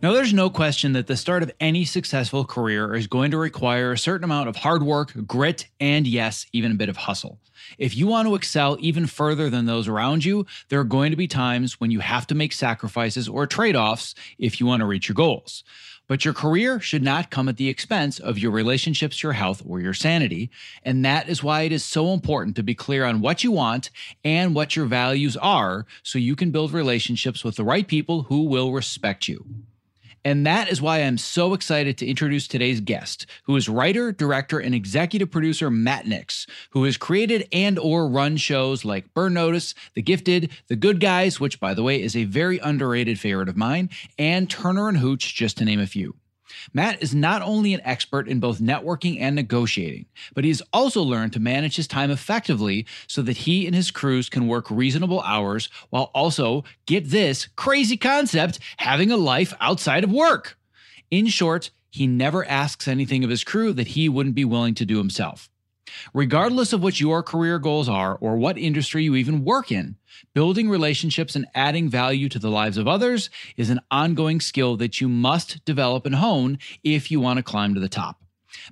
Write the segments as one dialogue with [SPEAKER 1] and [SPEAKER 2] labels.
[SPEAKER 1] Now, there's no question that the start of any successful career is going to require a certain amount of hard work, grit, and yes, even a bit of hustle. If you want to excel even further than those around you, there are going to be times when you have to make sacrifices or trade offs if you want to reach your goals. But your career should not come at the expense of your relationships, your health, or your sanity. And that is why it is so important to be clear on what you want and what your values are so you can build relationships with the right people who will respect you. And that is why I'm so excited to introduce today's guest, who is writer, director, and executive producer Matt Nix, who has created and or run shows like Burn Notice, The Gifted, The Good Guys, which by the way is a very underrated favorite of mine, and Turner and Hooch, just to name a few. Matt is not only an expert in both networking and negotiating, but he has also learned to manage his time effectively so that he and his crews can work reasonable hours while also, get this crazy concept, having a life outside of work. In short, he never asks anything of his crew that he wouldn't be willing to do himself. Regardless of what your career goals are or what industry you even work in, building relationships and adding value to the lives of others is an ongoing skill that you must develop and hone if you want to climb to the top.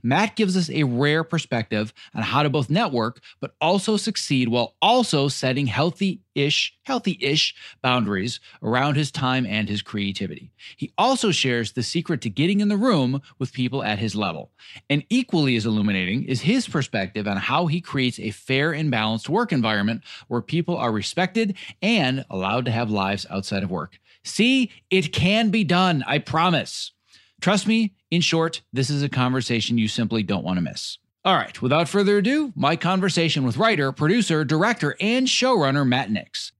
[SPEAKER 1] Matt gives us a rare perspective on how to both network, but also succeed while also setting healthy ish, healthy ish boundaries around his time and his creativity. He also shares the secret to getting in the room with people at his level. And equally as illuminating is his perspective on how he creates a fair and balanced work environment where people are respected and allowed to have lives outside of work. See, it can be done, I promise. Trust me, in short, this is a conversation you simply don't want to miss. All right, without further ado, my conversation with writer, producer, director, and showrunner Matt Nix.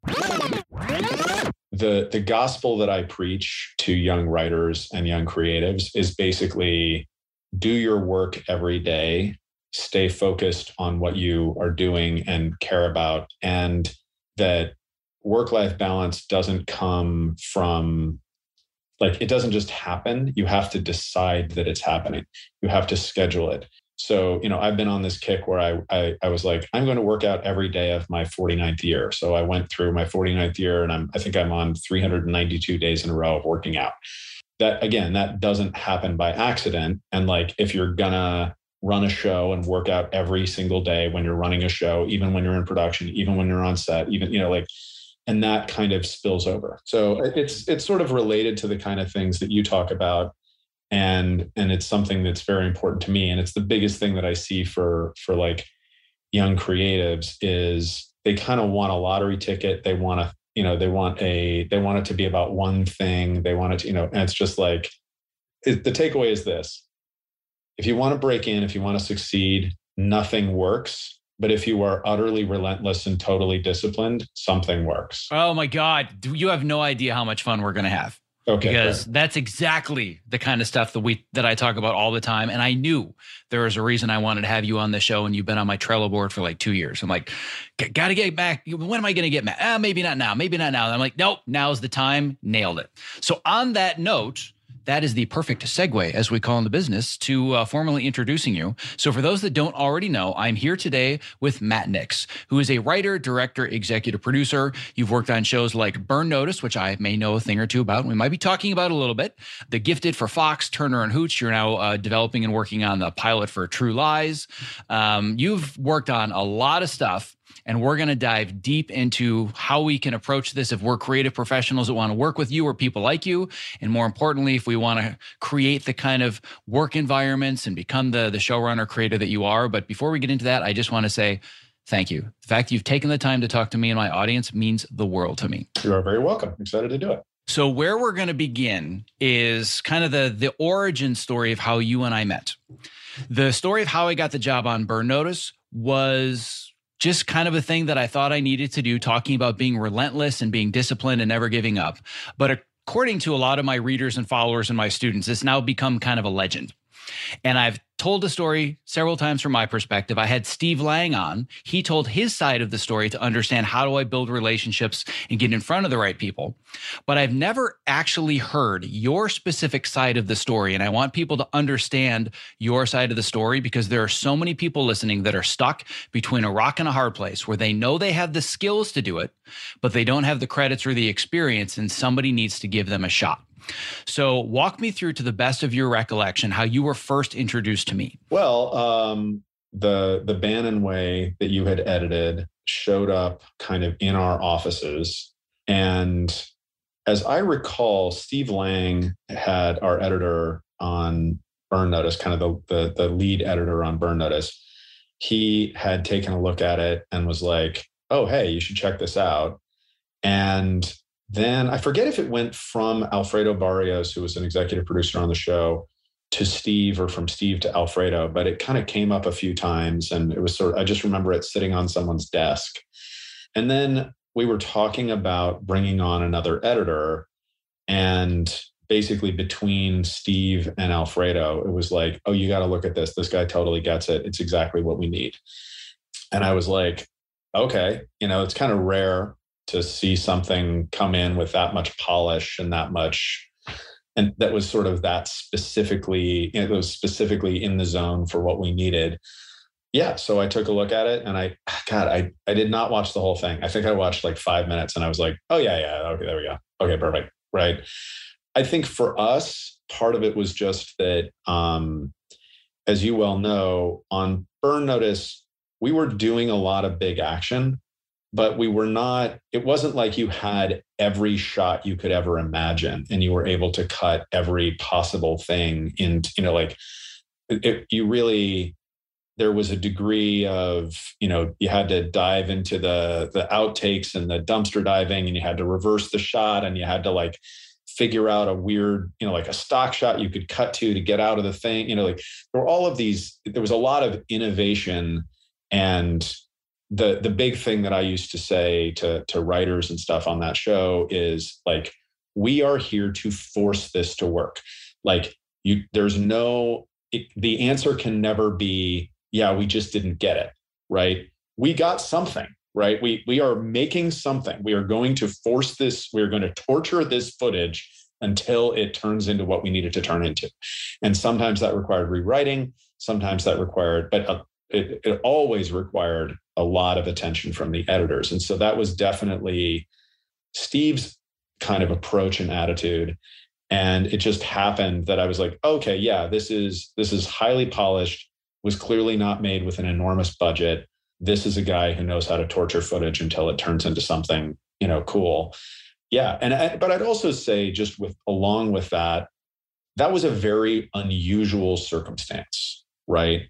[SPEAKER 2] The the gospel that I preach to young writers and young creatives is basically do your work every day, stay focused on what you are doing and care about and that work life balance doesn't come from like it doesn't just happen. You have to decide that it's happening. You have to schedule it. So you know i've been on this kick where I, I i, was like i'm going to work out every day of my 49th year. So i went through my 49th year and i'm i think i'm on 392 days in a row of working out. That again that doesn't happen by accident. And like if you're gonna run a show and work out every single day when you're running a show even when you're in production even when you're on set even you know like and that kind of spills over. So it's it's sort of related to the kind of things that you talk about. And and it's something that's very important to me. And it's the biggest thing that i see for for like young creatives is they kind of want a lottery ticket. They want to you know they want a they want it to be about one thing. They want it to you know and it's just like it, the takeaway is this. If you want to break in if you want to succeed nothing works but if you are utterly relentless and totally disciplined, something works.
[SPEAKER 1] Oh my God. You have no idea how much fun we're going to have. Okay. Because fair. that's exactly the kind of stuff that we that I talk about all the time. And I knew there was a reason I wanted to have you on the show, and you've been on my Trello board for like two years. I'm like, gotta get back. When am I gonna get back? Ah, maybe not now. Maybe not now. I'm like, nope, now's the time. Nailed it. So on that note, that is the perfect segue, as we call in the business, to uh, formally introducing you. So, for those that don't already know, I'm here today with Matt Nix, who is a writer, director, executive producer. You've worked on shows like Burn Notice, which I may know a thing or two about. We might be talking about a little bit. The Gifted for Fox, Turner and Hooch. You're now uh, developing and working on the pilot for True Lies. Um, you've worked on a lot of stuff and we're going to dive deep into how we can approach this if we're creative professionals that want to work with you or people like you. And more importantly, if we want to create the kind of work environments and become the, the showrunner creator that you are. But before we get into that, I just want to say, Thank you. The fact that you've taken the time to talk to me and my audience means the world to me.
[SPEAKER 2] You are very welcome. Excited to do it.
[SPEAKER 1] So where we're going to begin is kind of the the origin story of how you and I met. The story of how I got the job on Burn Notice was just kind of a thing that I thought I needed to do, talking about being relentless and being disciplined and never giving up. But according to a lot of my readers and followers and my students, it's now become kind of a legend. And I've told the story several times from my perspective. I had Steve Lang on. He told his side of the story to understand how do I build relationships and get in front of the right people. But I've never actually heard your specific side of the story. And I want people to understand your side of the story because there are so many people listening that are stuck between a rock and a hard place where they know they have the skills to do it, but they don't have the credits or the experience, and somebody needs to give them a shot. So, walk me through to the best of your recollection how you were first introduced to me.
[SPEAKER 2] Well, um, the the Bannen way that you had edited showed up kind of in our offices, and as I recall, Steve Lang had our editor on Burn Notice, kind of the, the, the lead editor on Burn Notice. He had taken a look at it and was like, "Oh, hey, you should check this out." And then I forget if it went from Alfredo Barrios, who was an executive producer on the show, to Steve or from Steve to Alfredo, but it kind of came up a few times. And it was sort of, I just remember it sitting on someone's desk. And then we were talking about bringing on another editor. And basically, between Steve and Alfredo, it was like, oh, you got to look at this. This guy totally gets it. It's exactly what we need. And I was like, okay, you know, it's kind of rare to see something come in with that much polish and that much and that was sort of that specifically it was specifically in the zone for what we needed. Yeah so i took a look at it and i god i i did not watch the whole thing. I think i watched like five minutes and i was like oh yeah yeah okay there we go. Okay perfect. Right? I think for us part of it was just that um as you well know on burn notice we were doing a lot of big action but we were not it wasn't like you had every shot you could ever imagine and you were able to cut every possible thing into you know like it, you really there was a degree of you know you had to dive into the the outtakes and the dumpster diving and you had to reverse the shot and you had to like figure out a weird you know like a stock shot you could cut to to get out of the thing you know like there were all of these there was a lot of innovation and the the big thing that I used to say to to writers and stuff on that show is like we are here to force this to work. Like you there's no it, the answer can never be yeah, we just didn't get it, right? We got something, right? We we are making something. We are going to force this, we're going to torture this footage until it turns into what we need it to turn into. And sometimes that required rewriting, sometimes that required but uh, it, it always required a lot of attention from the editors. And so that was definitely Steve's kind of approach and attitude. And it just happened that I was like, okay, yeah, this is this is highly polished, was clearly not made with an enormous budget. This is a guy who knows how to torture footage until it turns into something, you know, cool. Yeah. And I, but I'd also say just with along with that, that was a very unusual circumstance, right?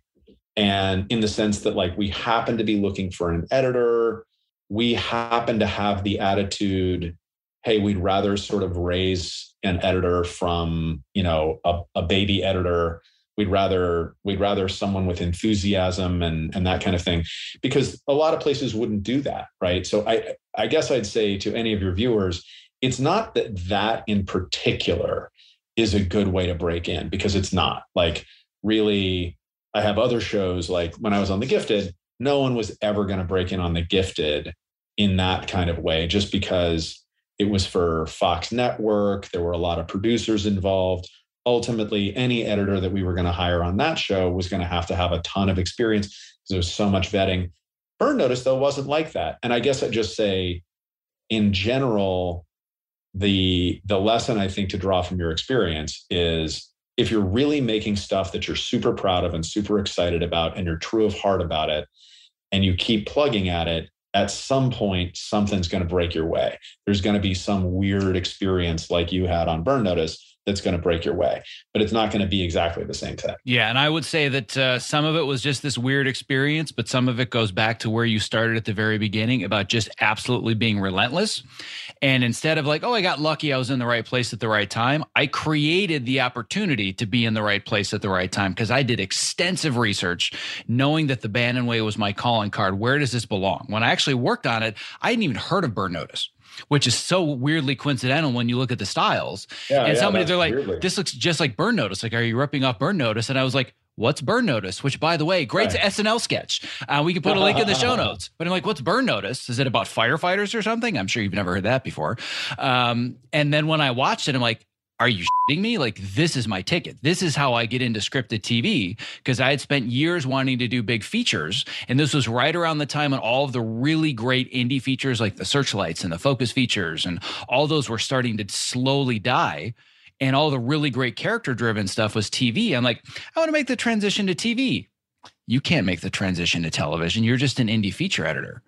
[SPEAKER 2] And in the sense that like we happen to be looking for an editor we happen to have the attitude hey we'd rather sort of raise an editor from you know a, a baby editor. We'd rather we'd rather someone with enthusiasm and and that kind of thing. Because a lot of places wouldn't do that right? So i i guess i'd say to any of your viewers it's not that that in particular is a good way to break in because it's not. Like really i have other shows like when i was on the gifted no one was ever going to break in on the gifted in that kind of way just because it was for fox network there were a lot of producers involved ultimately any editor that we were going to hire on that show was going to have to have a ton of experience because there was so much vetting. Burn Notice, though, wasn't like that. And I guess I'd just say, in general, the the lesson I think to draw from your experience is if you're really making stuff that you're super proud of and super excited about and you're true of heart about it and you keep plugging at it at some point something's going to break your way. There's going to be some weird experience like you had on burn notice that's going to break your way, but it's not going to be exactly the same thing.
[SPEAKER 1] Yeah, and I would say that uh, some of it was just this weird experience, but some of it goes back to where you started at the very beginning about just absolutely being relentless. And instead of like, oh, I got lucky, I was in the right place at the right time, I created the opportunity to be in the right place at the right time because I did extensive research, knowing that the Bannen Way was my calling card. Where does this belong? When I actually worked on it, I hadn't even heard of Burn Notice which is so weirdly coincidental when you look at the styles. Yeah, and yeah, somebody they're like, weirdly. this looks just like Burn Notice. Like, are you ripping off Burn Notice? And I was like, what's Burn Notice? Which, by the way, great right. SNL sketch. Uh, we can put a link in the show notes. But I'm like, what's Burn Notice? Is it about firefighters or something? I'm sure you've never heard that before. Um, and then when I watched it, I'm like, are you shitting me? Like, this is my ticket. This is how I get into scripted TV because I had spent years wanting to do big features. And this was right around the time when all of the really great indie features, like the Searchlights and the Focus features, and all those were starting to slowly die. And all the really great character driven stuff was TV. I'm like, I want to make the transition to TV. You can't make the transition to television. You're just an indie feature editor.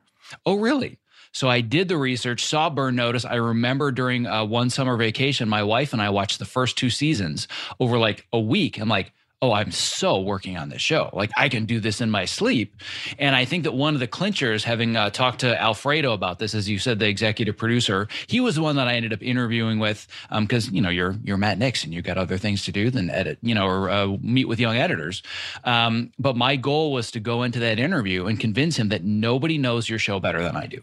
[SPEAKER 1] Oh, really? So I did the research, saw Burn Notice. I remember during uh, one summer vacation, my wife and I watched the first two seasons over like a week. I'm like, oh, I'm so working on this show. Like I can do this in my sleep. And I think that one of the clinchers, having uh, talked to Alfredo about this, as you said, the executive producer, he was the one that I ended up interviewing with because um, you know you're you're Matt Nixon, you got other things to do than edit, you know, or uh, meet with young editors. Um, but my goal was to go into that interview and convince him that nobody knows your show better than I do.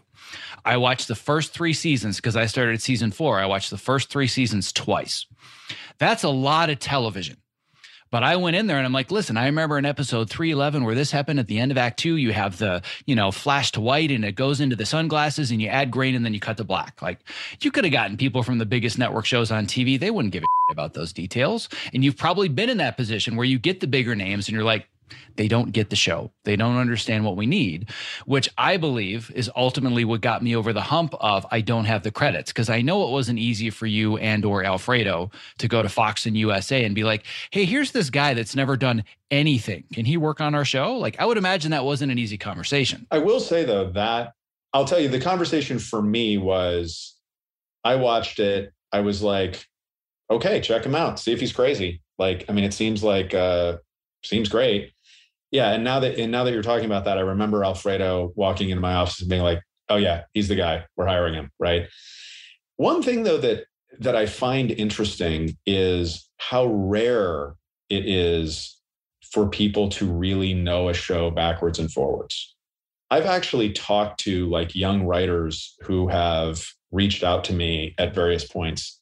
[SPEAKER 1] I watched the first three seasons because I started season four. I watched the first three seasons twice. That's a lot of television. But I went in there and I'm like, listen, I remember in episode 311 where this happened at the end of Act Two, you have the, you know, flash to white and it goes into the sunglasses and you add grain and then you cut to black. Like you could have gotten people from the biggest network shows on TV. They wouldn't give a about those details. And you've probably been in that position where you get the bigger names and you're like, they don't get the show. They don't understand what we need, which I believe is ultimately what got me over the hump of I don't have the credits because I know it wasn't easy for you and or Alfredo to go to Fox and USA and be like, "Hey, here's this guy that's never done anything. Can he work on our show?" Like I would imagine that wasn't an easy conversation.
[SPEAKER 2] I will say though that I'll tell you the conversation for me was I watched it, I was like, "Okay, check him out. See if he's crazy." Like, I mean, it seems like uh seems great yeah and now that and now that you're talking about that i remember alfredo walking into my office and being like oh yeah he's the guy. We're hiring him right? One thing though that that i find interesting is how rare it is for people to really know a show backwards and forwards. I've actually talked to like young writers who have reached out to me at various points.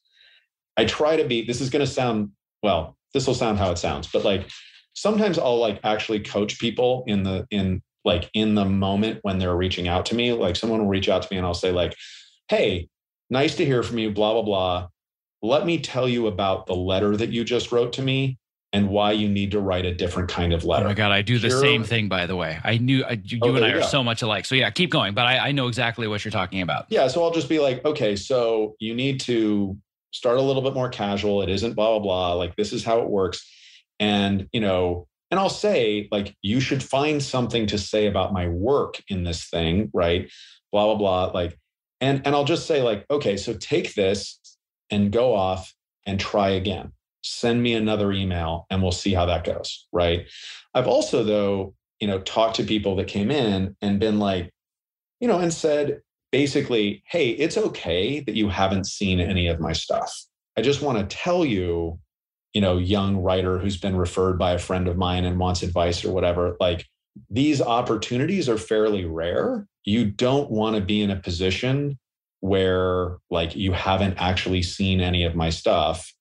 [SPEAKER 2] I try to be this is going to sound well this will sound how it sounds but like sometimes I'll like actually coach people in the in like in the moment when they're reaching out to me. Like someone will reach out to me and I'll say like, "Hey, nice to hear from you. Blah blah blah. Let me tell you about the letter that you just wrote to me." And why you need to write a different kind of letter.
[SPEAKER 1] Oh my God, I do the Here, same thing, by the way. I knew I, you, oh, and I are go. so much alike. So, yeah, keep going. But I, I know exactly what you're talking about.
[SPEAKER 2] Yeah. So, I'll just be like, okay, so you need to start a little bit more casual. It isn't blah, blah, blah. Like, this is how it works and you know and i'll say like you should find something to say about my work in this thing right? Blah blah blah like and and i'll just say like okay so take this and go off and try again. Send me another email and we'll see how that goes right? I've also though you know talked to people that came in and been like you know and said basically hey it's okay that you haven't seen any of my stuff. I just want to tell you you know, young writer who's been referred by a friend of mine and wants advice or whatever. Like these opportunities are fairly rare. You don't want to be in a position where like you haven't actually seen any of my stuff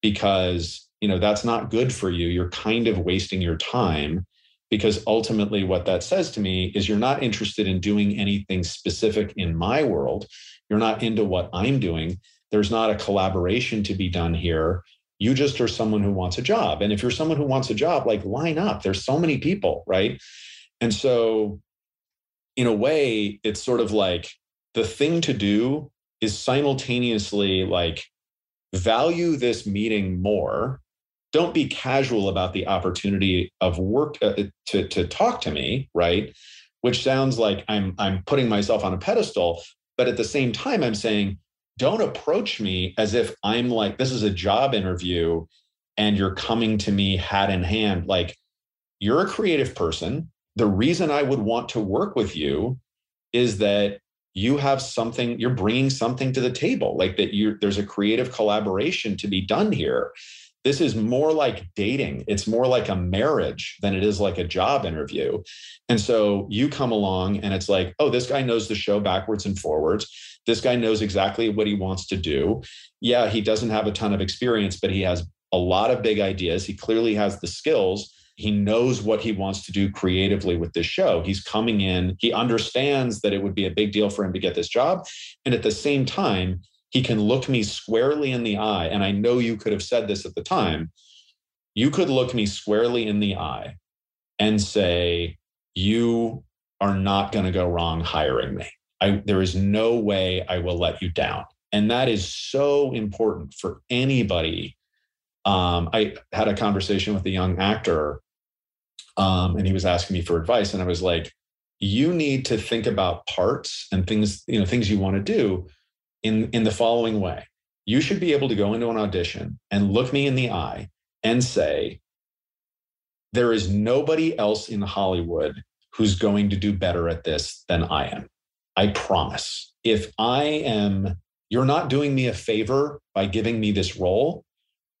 [SPEAKER 2] because, you know, that's not good for you. You're kind of wasting your time because ultimately what that says to me is you're not interested in doing anything specific in my world. You're not into what I'm doing. There's not a collaboration to be done here you just are someone who wants a job. And if you're someone who wants a job, like line up. There's so many people, right? And so, in a way, it's sort of like the thing to do is simultaneously like value this meeting more. Don't be casual about the opportunity of work uh, to, to talk to me, right? Which sounds like I'm I'm putting myself on a pedestal, but at the same time, I'm saying don't approach me as if I'm like, this is a job interview and you're coming to me hat in hand. Like, you're a creative person. The reason I would want to work with you is that you have something, you're bringing something to the table, like that you there's a creative collaboration to be done here. This is more like dating. It's more like a marriage than it is like a job interview. And so you come along and it's like, oh, this guy knows the show backwards and forwards. This guy knows exactly what he wants to do. Yeah, he doesn't have a ton of experience, but he has a lot of big ideas. He clearly has the skills. He knows what he wants to do creatively with this show. He's coming in, he understands that it would be a big deal for him to get this job. And at the same time, he can look me squarely in the eye. And I know you could have said this at the time. You could look me squarely in the eye and say, You are not going to go wrong hiring me. I, there is no way I will let you down. And that is so important for anybody. Um, I had a conversation with a young actor, um, and he was asking me for advice. And I was like, you need to think about parts and things, you know, things you want to do in, in the following way. You should be able to go into an audition and look me in the eye and say, there is nobody else in Hollywood who's going to do better at this than I am. I promise. If I am, you're not doing me a favor by giving me this role.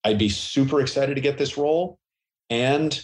[SPEAKER 2] I'd be super excited to get this role. And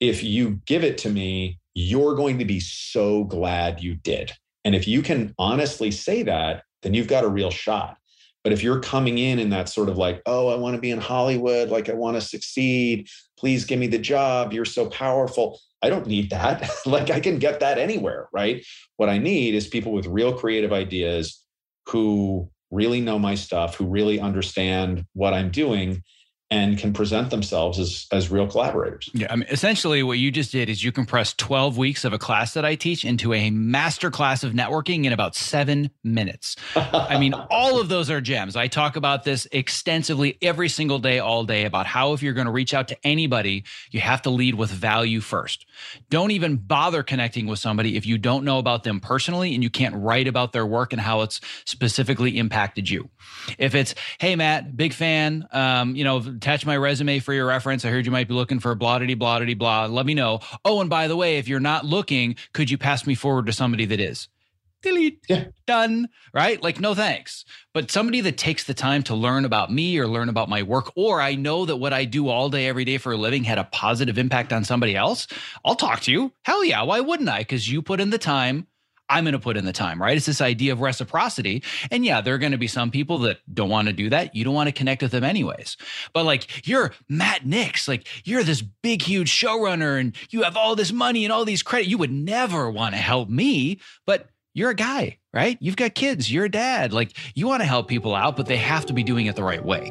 [SPEAKER 2] if you give it to me, you're going to be so glad you did. And if you can honestly say that, then you've got a real shot. But if you're coming in in that sort of like, oh, I want to be in Hollywood, like I want to succeed, please give me the job, you're so powerful. I don't need that. like I can get that anywhere, right? What I need is people with real creative ideas who really know my stuff, who really understand what I'm doing and can present themselves as as real collaborators.
[SPEAKER 1] Yeah, I mean essentially what you just did is you compressed 12 weeks of a class that I teach into a master class of networking in about 7 minutes. I mean all of those are gems. I talk about this extensively every single day all day about how if you're going to reach out to anybody, you have to lead with value first. Don't even bother connecting with somebody if you don't know about them personally and you can't write about their work and how it's specifically impacted you. If it's, "Hey Matt, big fan, um, you know, attach my resume for your reference. I heard you might be looking for a blottity, blottity, blah. Let me know. Oh, and by the way, if you're not looking, could you pass me forward to somebody that is? Delete. Yeah. Done. Right? Like, no thanks. But somebody that takes the time to learn about me or learn about my work, or I know that what I do all day, every day for a living had a positive impact on somebody else, I'll talk to you. Hell yeah. Why wouldn't I? Because you put in the time I'm going to put in the time, right? It's this idea of reciprocity. And yeah, there are going to be some people that don't want to do that. You don't want to connect with them anyways. But like, you're Matt Nix, like, you're this big, huge showrunner and you have all this money and all these credit. You would never want to help me, but you're a guy, right? You've got kids, you're a dad. Like, you want to help people out, but they have to be doing it the right way.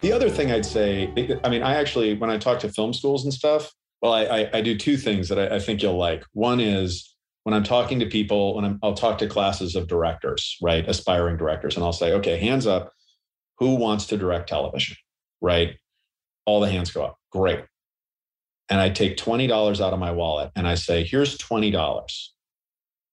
[SPEAKER 2] The other thing I'd say, I mean, I actually, when I talk to film schools and stuff, well, I, I, I do two things that I, I think you'll like. One is, when I'm talking to people, when I'm, I'll talk to classes of directors, right, aspiring directors, and I'll say, okay, hands up, who wants to direct television, right? All the hands go up. Great. And I take $20 out of my wallet and I say, here's $20.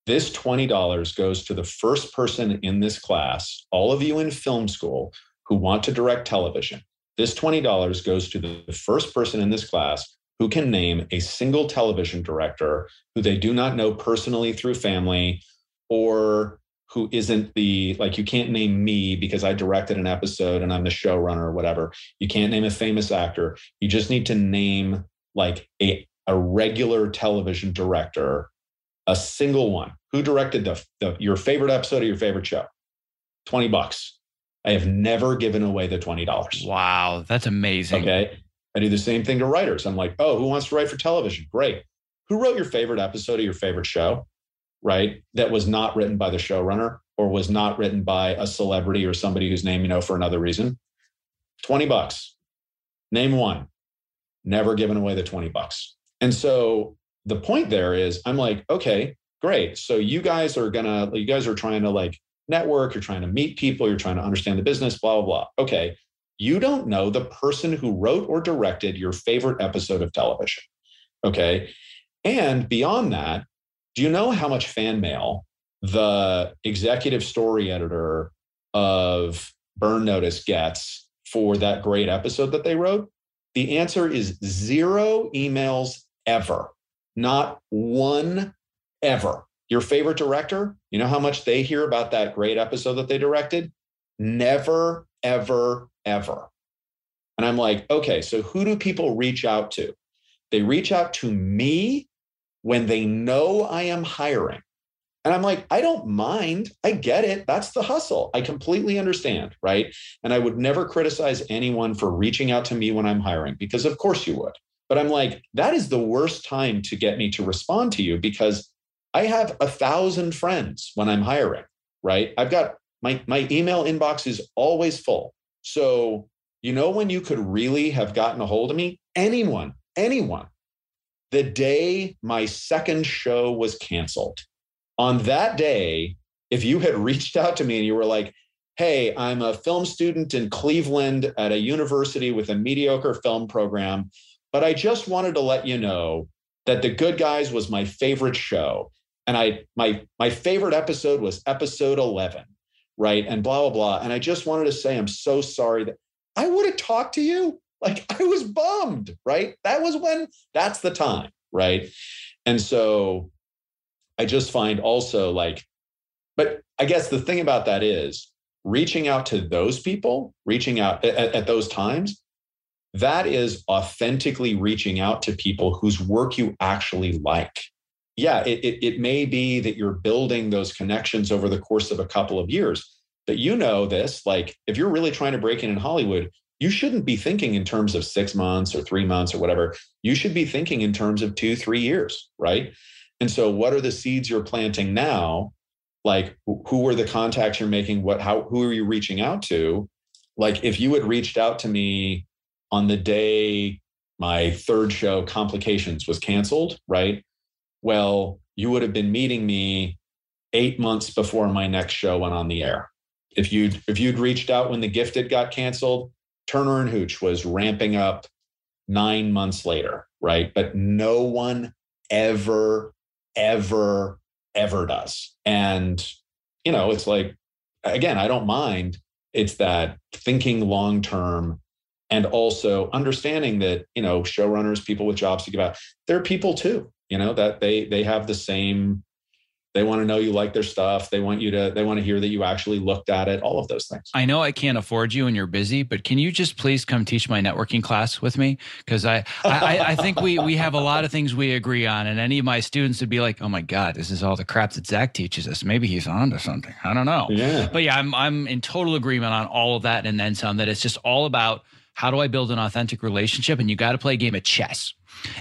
[SPEAKER 2] This $20 goes to the first person in this class, all of you in film school who want to direct television. This $20 goes to the first person in this class who can name a single television director who they do not know personally through family or who isn't the like you can't name me because I directed an episode and I'm the showrunner or whatever. You can't name a famous actor. You just need to name like a a regular television director, a single one. Who directed the, the your favorite episode of your favorite show? 20 bucks. I have never given away the $20.
[SPEAKER 1] Wow, that's amazing.
[SPEAKER 2] Okay. I do the same thing to writers. I'm like, oh, who wants to write for television? Great. Who wrote your favorite episode of your favorite show? Right. That was not written by the showrunner or was not written by a celebrity or somebody whose name you know for another reason. 20 bucks. Name one. Never given away the 20 bucks. And so the point there is I'm like, okay, great. So you guys are gonna, you guys are trying to like network, you're trying to meet people, you're trying to understand the business, blah, blah, blah. Okay. You don't know the person who wrote or directed your favorite episode of television. Okay. And beyond that, do you know how much fan mail the executive story editor of Burn Notice gets for that great episode that they wrote? The answer is zero emails ever, not one ever. Your favorite director, you know how much they hear about that great episode that they directed? Never, ever, ever. And I'm like, okay, so who do people reach out to? They reach out to me when they know I am hiring. And I'm like, I don't mind. I get it. That's the hustle. I completely understand. Right. And I would never criticize anyone for reaching out to me when I'm hiring, because of course you would. But I'm like, that is the worst time to get me to respond to you because I have a thousand friends when I'm hiring. Right. I've got my, my email inbox is always full. So, you know, when you could really have gotten a hold of me, anyone, anyone, the day my second show was canceled on that day, if you had reached out to me and you were like, hey, I'm a film student in Cleveland at a university with a mediocre film program, but I just wanted to let you know that The Good Guys was my favorite show. And I my my favorite episode was episode 11, right? And blah blah blah. And I just wanted to say I'm so sorry that I would have talked to you. Like I was bummed, right? That was when that's the time, right? And so I just find also like, but I guess the thing about that is reaching out to those people, reaching out at, at those times, that is authentically reaching out to people whose work you actually like. Yeah, it, it, it, may be that you're building those connections over the course of a couple of years, but you know this. Like, if you're really trying to break in in Hollywood, you shouldn't be thinking in terms of six months or three months or whatever. You should be thinking in terms of two, three years, right? And so, what are the seeds you're planting now? Like, who are the contacts you're making? What, how, who are you reaching out to? Like, if you had reached out to me on the day my third show, Complications, was canceled, right? Well, you would have been meeting me eight months before my next show went on the air. If you'd if you'd reached out when The Gifted got canceled, Turner and Hooch was ramping up nine months later, right? But no one ever ever, ever does. And, you know, it's like, again, I don't mind. It's that thinking long term and also understanding that, you know, showrunners, people with jobs to give out, they're people too, you know, that they they have the same they want to know you like their stuff they want you to they want to hear that you actually looked at it all of those things.
[SPEAKER 1] I know i can't afford you and you're busy but can you just please come teach my networking class with me? Because I, I i think we we have a lot of things we agree on and any of my students would be like oh my god this is all the crap that zach teaches us. Maybe he's on to something. I don't know.
[SPEAKER 2] Yeah.
[SPEAKER 1] But yeah i'm i'm in total agreement on all of that and then some that it's just all about how do i build an authentic relationship and you got to play a game of chess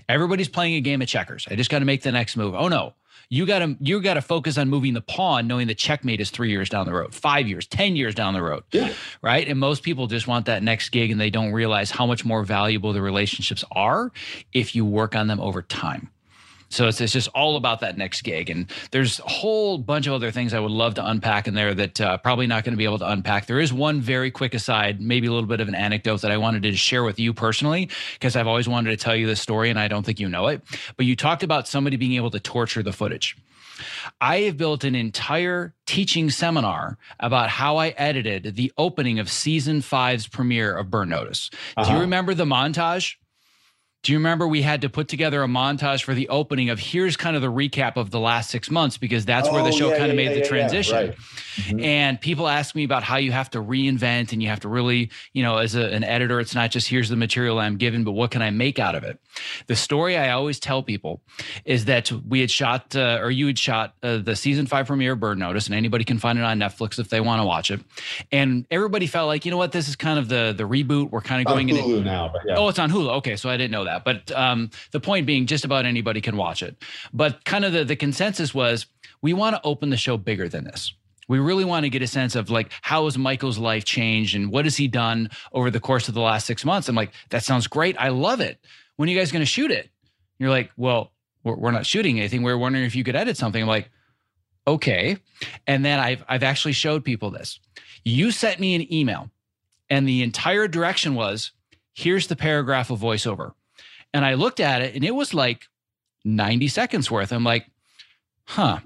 [SPEAKER 1] Everybody's playing a game of checkers. I just got to make the next move. Oh no, you got to you got to focus on moving the pawn, knowing the checkmate is three years down the road, five years, ten years down the road.
[SPEAKER 2] Yeah.
[SPEAKER 1] Right. And most people just want that next gig, and they don't realize how much more valuable the relationships are if you work on them over time. So it's, it's just all about that next gig. And there's a whole bunch of other things I would love to unpack in there that uh, probably not going to be able to unpack. There is one very quick aside, maybe a little bit of an anecdote that I wanted to share with you personally, because I've always wanted to tell you this story and I don't think you know it. But you talked about somebody being able to torture the footage. I have built an entire teaching seminar about how I edited the opening of season five's premiere of Burn Notice. Uh-huh. Do you uh-huh. remember the montage? Do you remember we had to put together a montage for the opening of here's kind of the recap of the last six months because that's oh, where the oh, show yeah, kind yeah, of made yeah, the transition. Right. Mm-hmm. And people ask me about how you have to reinvent and you have to really, you know, as a, an editor, it's not just here's the material I'm given, but what can I make out of it? The story I always tell people is that we had shot, uh, or you had shot uh, the season five premiere Burn Notice, and anybody can find it on Netflix if they want to watch it. And everybody felt like, you know what, this is kind of the the reboot. We're kind of going
[SPEAKER 2] on Hulu into now, but yeah.
[SPEAKER 1] Oh, it's on Hulu. Okay, so I didn't know that. But um, the point being, just about anybody can watch it. But kind of the the consensus was we want to open the show bigger than this. We really want to get a sense of like how has Michael's life changed and what has he done over the course of the last six months. I'm like, that sounds great. I love it. When are you guys going to shoot it? You're like, well, we're, we're not shooting anything. We we're wondering if you could edit something. I'm like, okay. And then I've I've actually showed people this. You sent me an email, and the entire direction was here's the paragraph of voiceover. And I looked at it and it was like 90 seconds worth. I'm like, huh.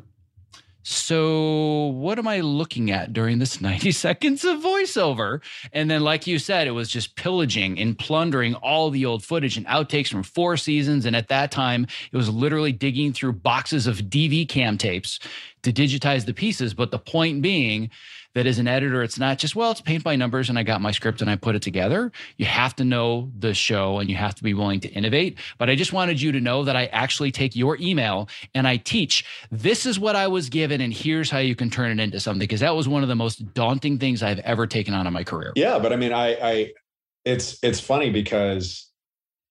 [SPEAKER 1] So, what am I looking at during this 90 seconds of voiceover? And then, like you said, it was just pillaging and plundering all the old footage and outtakes from four seasons. And at that time, it was literally digging through boxes of DV cam tapes to digitize the pieces. But the point being that as an editor, it's not just, well, it's paint by numbers and I got my script and I put it together. You have to know the show and you have to be willing to innovate. But I just wanted you to know that I actually take your email and I teach this is what I was given and here's how you can turn it into something. Because that was one of the most daunting things I've ever taken on in my career.
[SPEAKER 2] Yeah. But I mean, I, I, it's, it's funny because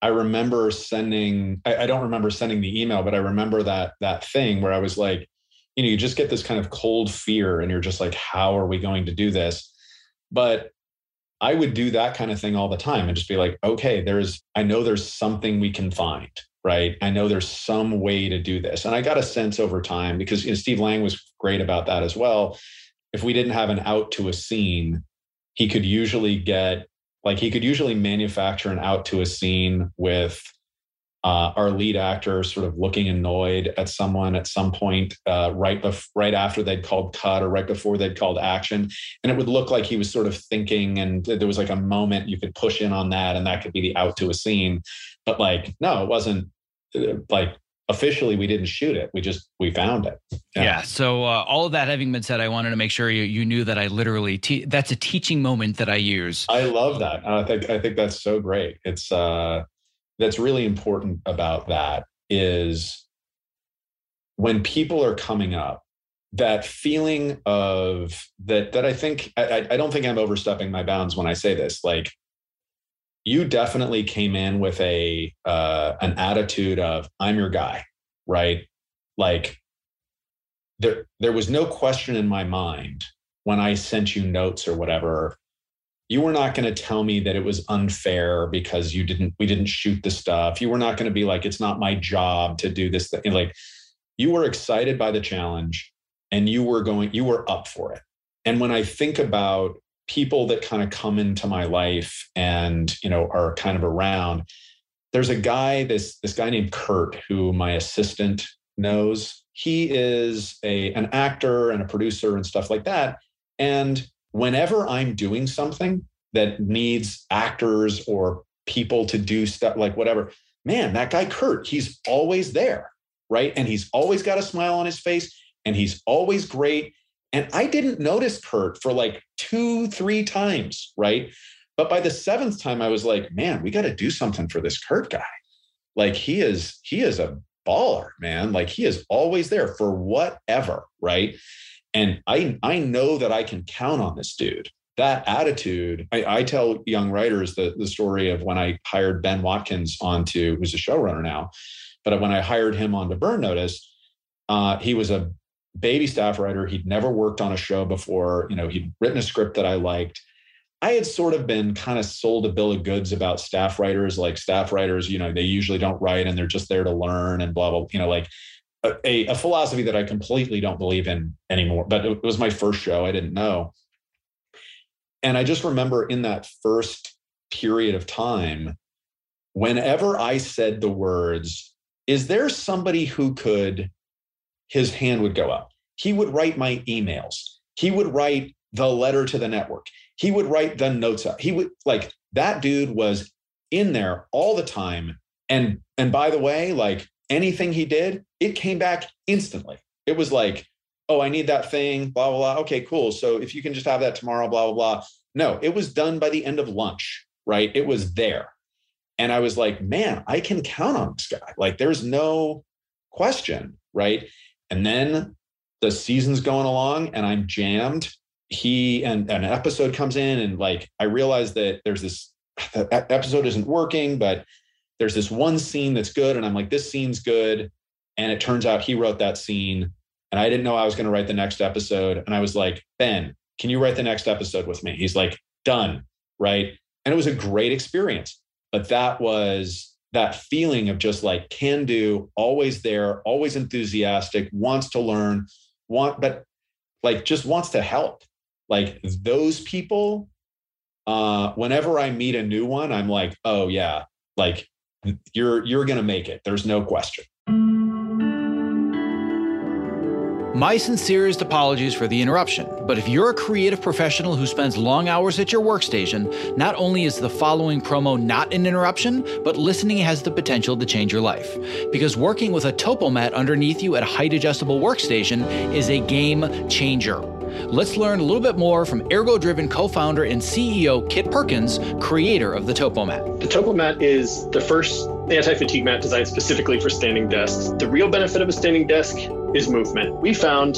[SPEAKER 2] I remember sending, I, I don't remember sending the email, but I remember that, that thing where I was like, you know you just get this kind of cold fear and you're just like how are we going to do this? But i would do that kind of thing all the time and just be like okay there's i know there's something we can find right? I know there's some way to do this. And i got a sense over time because you know, steve lang was great about that as well. If we didn't have an out to a scene he could usually get like he could usually manufacture an out to a scene with uh, our lead actor sort of looking annoyed at someone at some point uh, right bef- right after they'd called cut or right before they'd called action. And it would look like he was sort of thinking and there was like a moment you could push in on that and that could be the out to a scene. But like no it wasn't uh, like officially we didn't shoot it. We just we found it.
[SPEAKER 1] Yeah, yeah. So uh, all of that having been said i wanted to make sure you you knew that i literally te- that's a teaching moment that i use.
[SPEAKER 2] I love that. I think i think that's so great. It's uh that's really important about that is when people are coming up that feeling of that that i think I, I don't think i'm overstepping my bounds when i say this like you definitely came in with a uh, an attitude of i'm your guy right? Like there there was no question in my mind when i sent you notes or whatever you were not going to tell me that it was unfair because you didn't we didn't shoot the stuff. You were not going to be like it's not my job to do this thing like you were excited by the challenge and you were going you were up for it. And when i think about people that kind of come into my life and you know are kind of around there's a guy this this guy named kurt who my assistant knows. He is a an actor and a producer and stuff like that. And whenever I'm doing something that needs actors or people to do stuff like whatever, man, that guy Kurt, he's always there, right? And he's always got a smile on his face and he's always great. And I didn't notice Kurt for like two, three times, right? But by the seventh time, I was like, man, we got to do something for this Kurt guy. Like he is, he is a baller, man. Like he is always there for whatever, right? And I, I know that I can count on this dude. That attitude, I, I tell young writers the, the story of when I hired Ben Watkins onto, who's a showrunner now, but when I hired him onto Burn Notice, uh, he was a baby staff writer. He'd never worked on a show before. You know, he'd written a script that I liked. I had sort of been kind of sold a bill of goods about staff writers, like staff writers, you know, they usually don't write and they're just there to learn and blah, blah, you know, like a, a philosophy that I completely don't believe in anymore. But it was my first show. I didn't know. And I just remember in that first period of time, whenever I said the words, is there somebody who could, his hand would go up. He would write my emails. He would write the letter to the network. He would write the notes up. He would like that dude was in there all the time And and by the way, like anything he did, it came back instantly. It was like, oh, I need that thing, blah, blah, blah. Okay, cool. So if you can just have that tomorrow, blah, blah, blah. No, it was done by the end of lunch, right? It was there. And I was like, man, I can count on this guy. Like there's no question, right? And then the season's going along and I'm jammed. He and, and an episode comes in and like I realize that there's this episode isn't working, but there's this one scene that's good. And I'm like, this scene's good. And it turns out he wrote that scene. And I didn't know I was going to write the next episode. And I was like, Ben, can you write the next episode with me? He's like, done. Right. And it was a great experience. But that was that feeling of just like can do, always there, always enthusiastic, wants to learn, want, but like just wants to help. Like those people, uh, whenever I meet a new one, I'm like, oh yeah, like you're you're going to make it. There's no question.
[SPEAKER 1] My sincerest apologies for the interruption, but if you're a creative professional who spends long hours at your workstation, not only is the following promo not an interruption, but listening has the potential to change your life. Because working with a Topomat underneath you at a height adjustable workstation is a game changer. Let's learn a little bit more from Ergo Driven co founder and CEO Kit Perkins, creator of the Topomat.
[SPEAKER 3] The Topomat is the first anti fatigue mat designed specifically for standing desks. The real benefit of a standing desk is movement. We found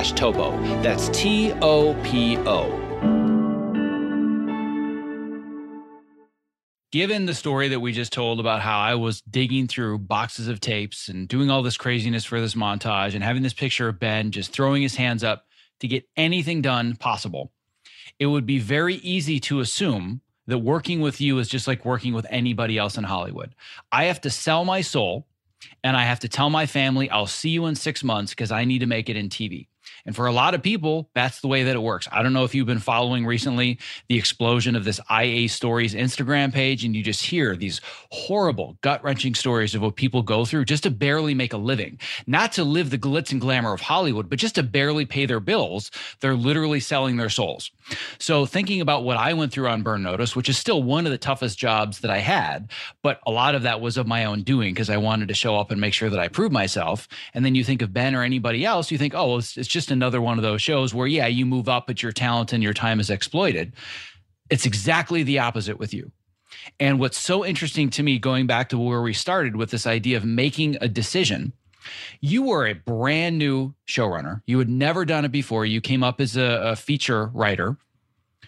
[SPEAKER 1] topo. That's T-O-P-O. Given the story that we just told about how I was digging through boxes of tapes and doing all this craziness for this montage and having this picture of Ben just throwing his hands up to get anything done possible, it would be very easy to assume that working with you is just like working with anybody else in Hollywood. I have to sell my soul and I have to tell my family I'll see you in six months because I need to make it in TV. And for a lot of people, that's the way that it works. I don't know if you've been following recently the explosion of this IA Stories Instagram page, and you just hear these horrible, gut wrenching stories of what people go through just to barely make a living. Not to live the glitz and glamour of Hollywood, but just to barely pay their bills. They're literally selling their souls. So, thinking about what I went through on Burn Notice, which is still one of the toughest jobs that I had, but a lot of that was of my own doing because I wanted to show up and make sure that I proved myself. And then you think of Ben or anybody else, you think, oh, it's, it's just another one of those shows where, yeah, you move up, but your talent and your time is exploited. It's exactly the opposite with you. And what's so interesting to me, going back to where we started with this idea of making a decision, you were a brand new showrunner. You had never done it before. You came up as a, a feature writer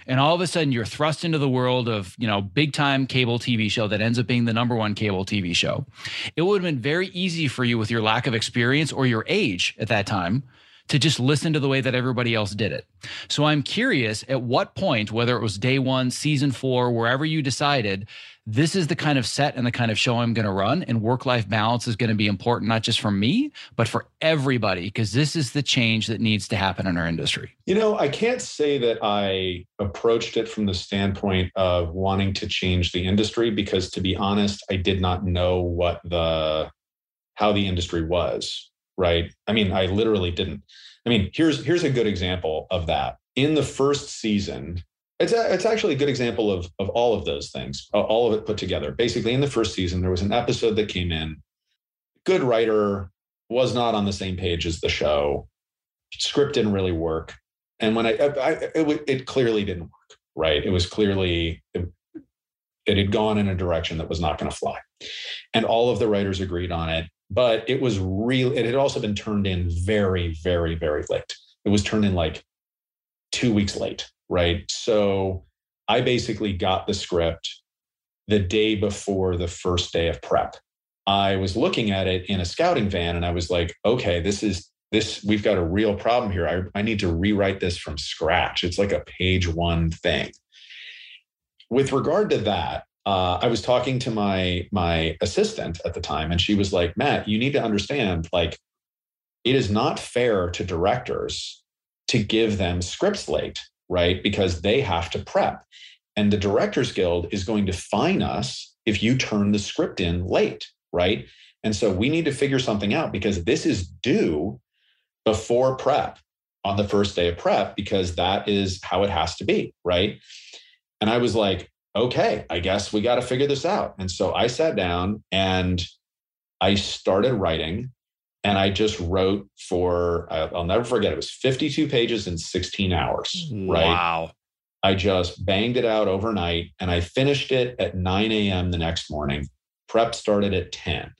[SPEAKER 1] and all of a sudden you're thrust into the world of you know big time cable tv show that ends up being the number one cable tv show it would have been very easy for you with your lack of experience or your age at that time to just listen to the way that everybody else did it. So I'm curious at what point, whether it was day one, season four, wherever you decided, this is the kind of set and the kind of show I'm going to run, and work life balance is going to be important, not just for me, but for everybody, because this is the change that needs to happen in our industry.
[SPEAKER 2] You know, I can't say that I approached it from the standpoint of wanting to change the industry, because to be honest, I did not know what the how the industry was right? I mean, I literally didn't. I mean, here's here's a good example of that. In the first season, it's a, it's actually a good example of of all of those things, all of it put together. Basically, in the first season, there was an episode that came in. Good writer was not on the same page as the show. Script didn't really work, and when I, I it, it clearly didn't work. Right? It was clearly it, it had gone in a direction that was not going to fly, and all of the writers agreed on it but it was real. It had also been turned in very, very, very late. It was turned in like two weeks late, right? So I basically got the script the day before the first day of prep. I was looking at it in a scouting van and I was like, okay, this is this, we've got a real problem here. I, I need to rewrite this from scratch. It's like a page one thing. With regard to that, uh, I was talking to my my assistant at the time, and she was like, "Matt, you need to understand, like, it is not fair to directors to give them scripts late, right? Because they have to prep, and the Directors Guild is going to fine us if you turn the script in late, right? And so we need to figure something out because this is due before prep on the first day of prep because that is how it has to be, right? And I was like, okay, I guess we got to figure this out. And so I sat down and I started writing and I just wrote for, I'll never forget, it was 52 pages in 16 hours. Right.
[SPEAKER 1] Wow.
[SPEAKER 2] I just banged it out overnight and I finished it at 9 a.m. the next morning. Prep started at 10.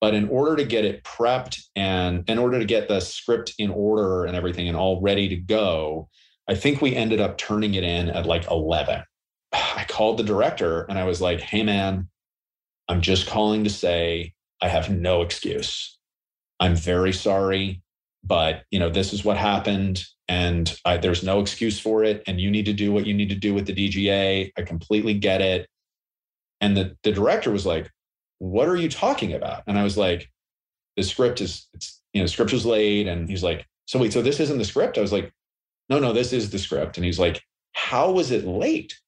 [SPEAKER 2] But in order to get it prepped and in order to get the script in order and everything and all ready to go, I think we ended up turning it in at like 11. I called the director and I was like, hey, man, I'm just calling to say I have no excuse. I'm very sorry, but you know, this is what happened and I, there's no excuse for it. And you need to do what you need to do with the DGA. I completely get it. And the, the director was like, what are you talking about? And I was like, the script is, it's, you know, script was laid. And he's like, so wait, so this isn't the script? I was like, no, no, this is the script. And he's like, how was it late?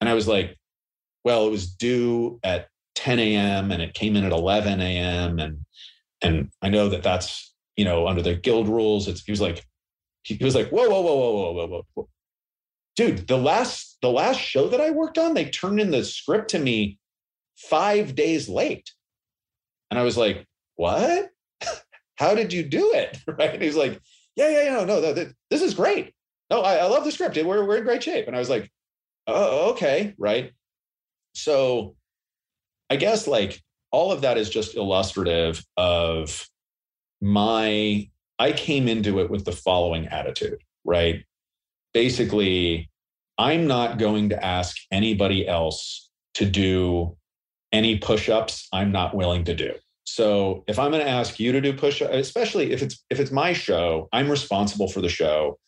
[SPEAKER 2] And I was like, well, it was due at 10 a.m. and it came in at 11 a.m. And and I know that that's you know under the guild rules. It's he was like he was like whoa whoa whoa whoa whoa whoa whoa, dude. The last the last show that I worked on, they turned in the script to me five days late, and I was like, what? How did you do it? Right? And he's like, yeah yeah yeah no no this is great. No, I, I love the script. We're we're in great shape. And I was like, oh, okay, right. So I guess like all of that is just illustrative of my, I came into it with the following attitude, right? Basically, I'm not going to ask anybody else to do any push ups I'm not willing to do. So if I'm going to ask you to do push ups, especially if it's if it's my show, I'm responsible for the show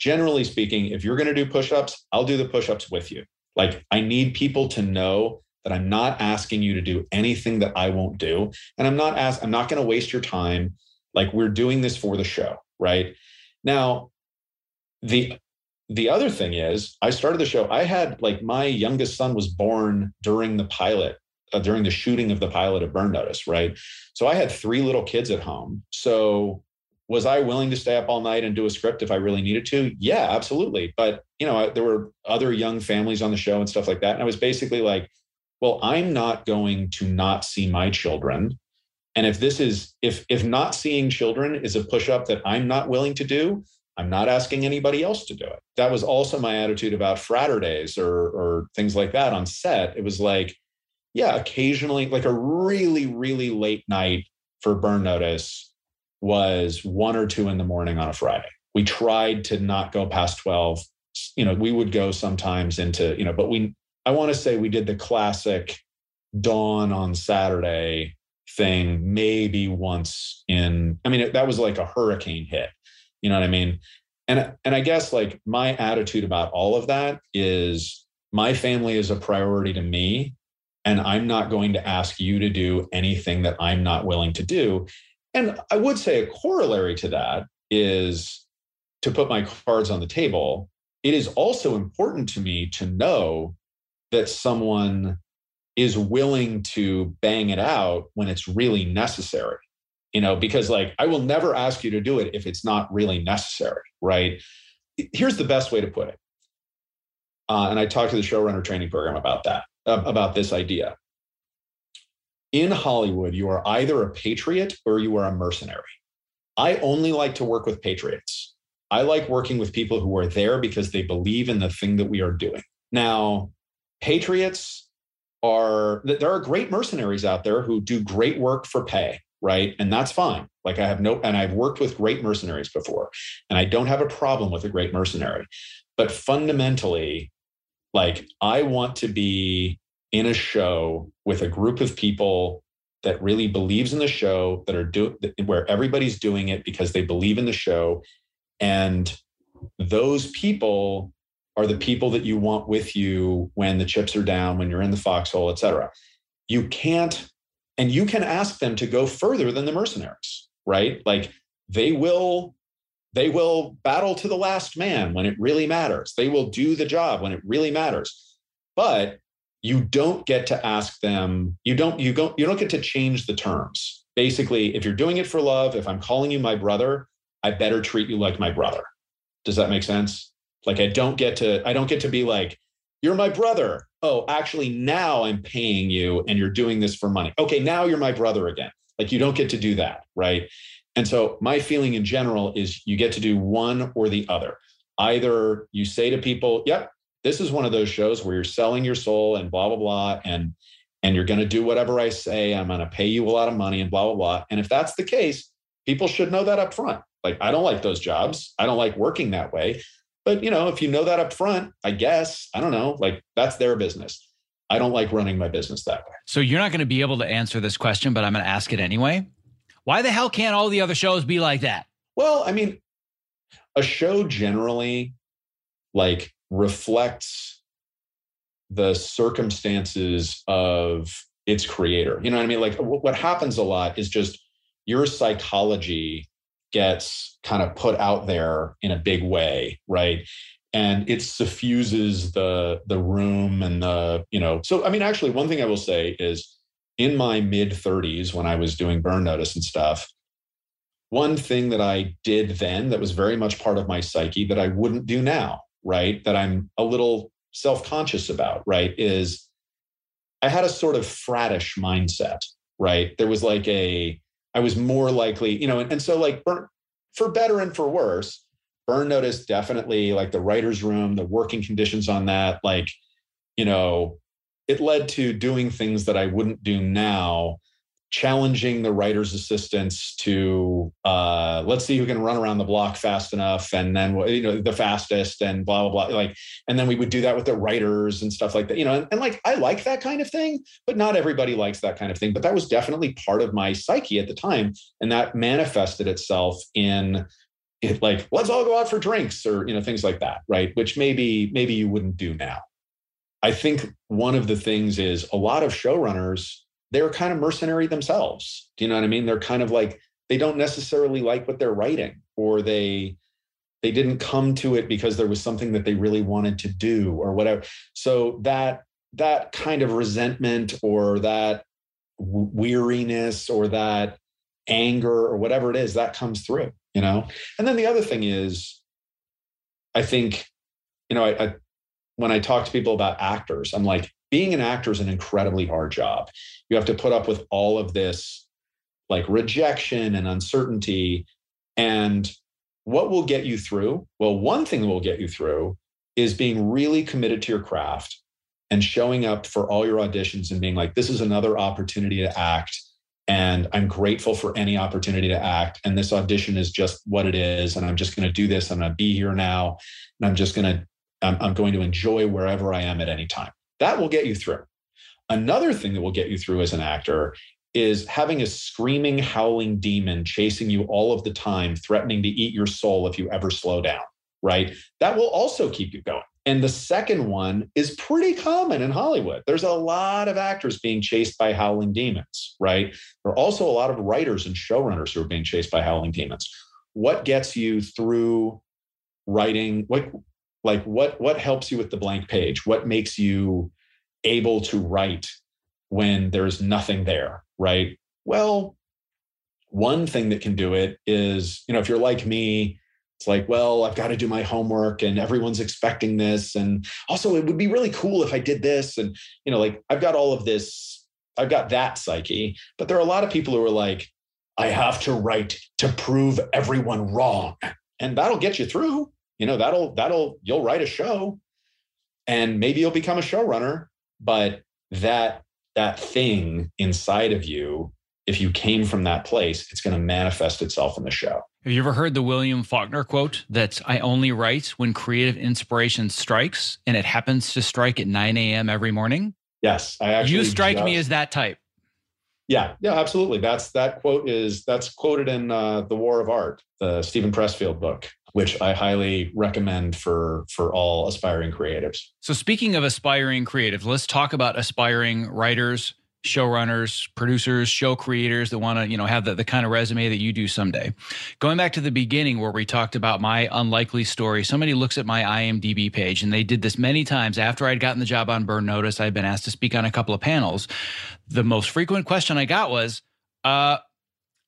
[SPEAKER 2] generally speaking, if you're going to do push ups, I'll do the push ups with you. Like, I need people to know that I'm not asking you to do anything that I won't do. And I'm not ask, I'm not going to waste your time. Like, we're doing this for the show, right? Now, the the other thing is, I started the show. I had like my youngest son was born during the pilot, uh, during the shooting of the pilot of Burn Notice, right? So I had three little kids at home. So was I willing to stay up all night and do a script if I really needed to? Yeah, absolutely. But you know, I, there were other young families on the show and stuff like that, and I was basically like, well, I'm not going to not see my children. And if this is if if not seeing children is a push up that I'm not willing to do, I'm not asking anybody else to do it. That was also my attitude about Fraturdays or or things like that on set. It was like, yeah, occasionally like a really really late night for burn notice was one or two in the morning on a Friday. We tried to not go past 12. You know, we would go sometimes into, you know, but we, I want to say we did the classic dawn on Saturday, thing maybe once in i mean that was like a hurricane hit you know what i mean and and i guess like my attitude about all of that is my family is a priority to me and i'm not going to ask you to do anything that i'm not willing to do and i would say a corollary to that is to put my cards on the table it is also important to me to know that someone is willing to bang it out when it's really necessary you know because like i will never ask you to do it if it's not really necessary right? Here's the best way to put it. Uh, and i talked to the showrunner training program about that uh, about this idea in hollywood you are either a patriot or you are a mercenary. I only like to work with patriots. I like working with people who are there because they believe in the thing that we are doing. Now patriots are there are great mercenaries out there who do great work for pay right? And that's fine. Like i have no and i've worked with great mercenaries before and i don't have a problem with a great mercenary. But fundamentally like i want to be in a show with a group of people that really believes in the show that are doing where everybody's doing it because they believe in the show and those people are the people that you want with you when the chips are down, when you're in the foxhole, et cetera. You can't, and you can ask them to go further than the mercenaries, right? Like they will, they will battle to the last man when it really matters. They will do the job when it really matters. But you don't get to ask them, you don't, you don't, you don't get to change the terms. Basically, if you're doing it for love, if I'm calling you my brother, I better treat you like my brother. Does that make sense? Like I don't get to I don't get to be like you're my brother. Oh, actually now I'm paying you and you're doing this for money. Okay, now you're my brother again. Like you don't get to do that, right? And so my feeling in general is you get to do one or the other. Either you say to people, "Yep, this is one of those shows where you're selling your soul and blah blah blah and and you're going to do whatever I say. I'm going to pay you a lot of money and blah blah blah." And if that's the case, people should know that up front. Like I don't like those jobs. I don't like working that way. But you know, if you know that up front, I guess, I don't know, like that's their business. I don't like running my business that way.
[SPEAKER 1] So you're not going to be able to answer this question, but I'm going to ask it anyway. Why the hell can't all the other shows be like that?
[SPEAKER 2] Well, I mean, a show generally like reflects the circumstances of its creator. You know what I mean? Like what happens a lot is just your psychology gets kind of put out there in a big way, right? And it suffuses the the room and the, you know, so I mean, actually, one thing I will say is in my mid 30s when I was doing burn notice and stuff, one thing that I did then that was very much part of my psyche that I wouldn't do now, right? That I'm a little self-conscious about, right? Is I had a sort of fratish mindset, right? There was like a I was more likely, you know, and, and so like burn, for better and for worse, burn notice definitely like the writer's room, the working conditions on that, like, you know, it led to doing things that I wouldn't do now challenging the writer's assistants to uh, let's see who can run around the block fast enough and then you know the fastest and blah blah blah like and then we would do that with the writers and stuff like that you know and, and like i like that kind of thing but not everybody likes that kind of thing but that was definitely part of my psyche at the time and that manifested itself in it like let's all go out for drinks or you know things like that right which maybe maybe you wouldn't do now. I think one of the things is a lot of showrunners they're kind of mercenary themselves. Do you know what I mean? They're kind of like they don't necessarily like what they're writing or they they didn't come to it because there was something that they really wanted to do or whatever. So that that kind of resentment or that weariness or that anger or whatever it is that comes through, you know? And then the other thing is I think you know, I, I when I talk to people about actors, I'm like, being an actor is an incredibly hard job. You have to put up with all of this like rejection and uncertainty. And what will get you through? Well, one thing that will get you through is being really committed to your craft and showing up for all your auditions and being like, this is another opportunity to act. And I'm grateful for any opportunity to act. And this audition is just what it is. And I'm just going to do this. I'm going to be here now. And I'm just going to, I'm, I'm going to enjoy wherever I am at any time. That will get you through. Another thing that will get you through as an actor is having a screaming, howling demon chasing you all of the time, threatening to eat your soul if you ever slow down, right? That will also keep you going. And the second one is pretty common in Hollywood. There's a lot of actors being chased by howling demons, right? There are also a lot of writers and showrunners who are being chased by howling demons. What gets you through writing? What like what what helps you with the blank page? What makes you able to write when there's nothing there, right? Well, one thing that can do it is, you know, if you're like me, it's like, well, I've got to do my homework and everyone's expecting this. And also, it would be really cool if I did this. And, you know, like I've got all of this, I've got that psyche. But there are a lot of people who are like, I have to write to prove everyone wrong. And that'll get you through. You know, that'll, that'll, you'll write a show and maybe you'll become a showrunner. But that that thing inside of you, if you came from that place, it's going to manifest itself in the show.
[SPEAKER 1] Have you ever heard the William Faulkner quote that I only write when creative inspiration strikes and it happens to strike at 9 a.m. every morning?
[SPEAKER 2] Yes. I actually
[SPEAKER 1] You strike
[SPEAKER 2] just,
[SPEAKER 1] me as that type.
[SPEAKER 2] Yeah, yeah, absolutely. That's that quote is that's quoted in uh, The War of Art, the Steven Pressfield book which I highly recommend for for all aspiring creatives.
[SPEAKER 1] So speaking of aspiring creatives, let's talk about aspiring writers, showrunners, producers, show creators that want to, you know, have the, the kind of resume that you do someday. Going back to the beginning where we talked about my unlikely story, somebody looks at my IMDb page and they did this many times after I'd gotten the job on Burn Notice. I'd been asked to speak on a couple of panels. The most frequent question I got was, uh,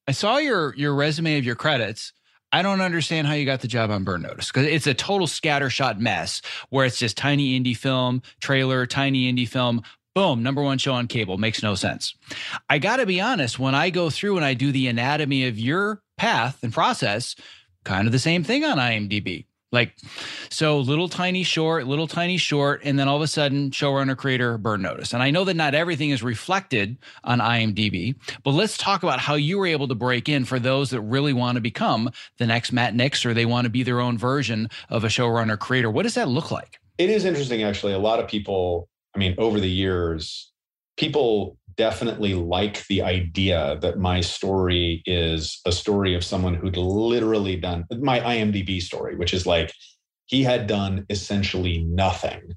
[SPEAKER 1] I saw your your resume of your credits I don't understand how you got the job on Burn Notice because it's a total scattershot mess where it's just tiny indie film, trailer, tiny indie film, boom, number one show on cable. Makes no sense. I got to be honest, when I go through and I do the anatomy of your path and process, kind of the same thing on IMDb. Like, so little tiny short, little tiny short, and then all of a sudden, showrunner, creator, burn notice. And I know that not everything is reflected on IMDb, but let's talk about how you were able to break in for those that really want to become the next Matt Nix or they want to be their own version of a showrunner, creator. What does that look like?
[SPEAKER 2] It is interesting, actually. A lot of people, I mean, over the years, people definitely like the idea that my story is a story of someone who'd literally done my IMDb story, which is like he had done essentially nothing.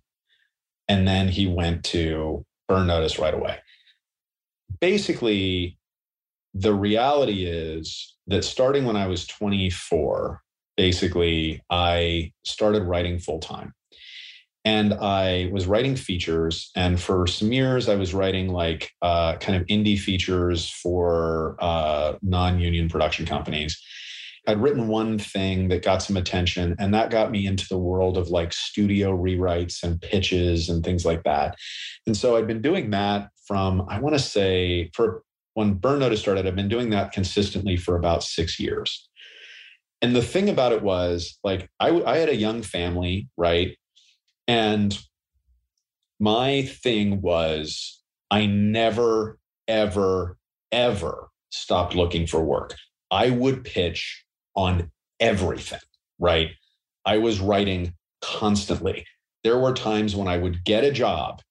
[SPEAKER 2] And then he went to burn notice right away. Basically, the reality is that starting when I was 24, basically, I started writing full time and I was writing features. And for some years, I was writing like uh, kind of indie features for uh, non union production companies. I'd written one thing that got some attention, and that got me into the world of like studio rewrites and pitches and things like that. And so I'd been doing that from, I want to say, for when Burn Notice started, I've been doing that consistently for about six years. And the thing about it was, like, I, I had a young family, right? And my thing was, I never, ever, ever stopped looking for work. I would pitch on everything, right? I was writing constantly. There were times when I would get a job,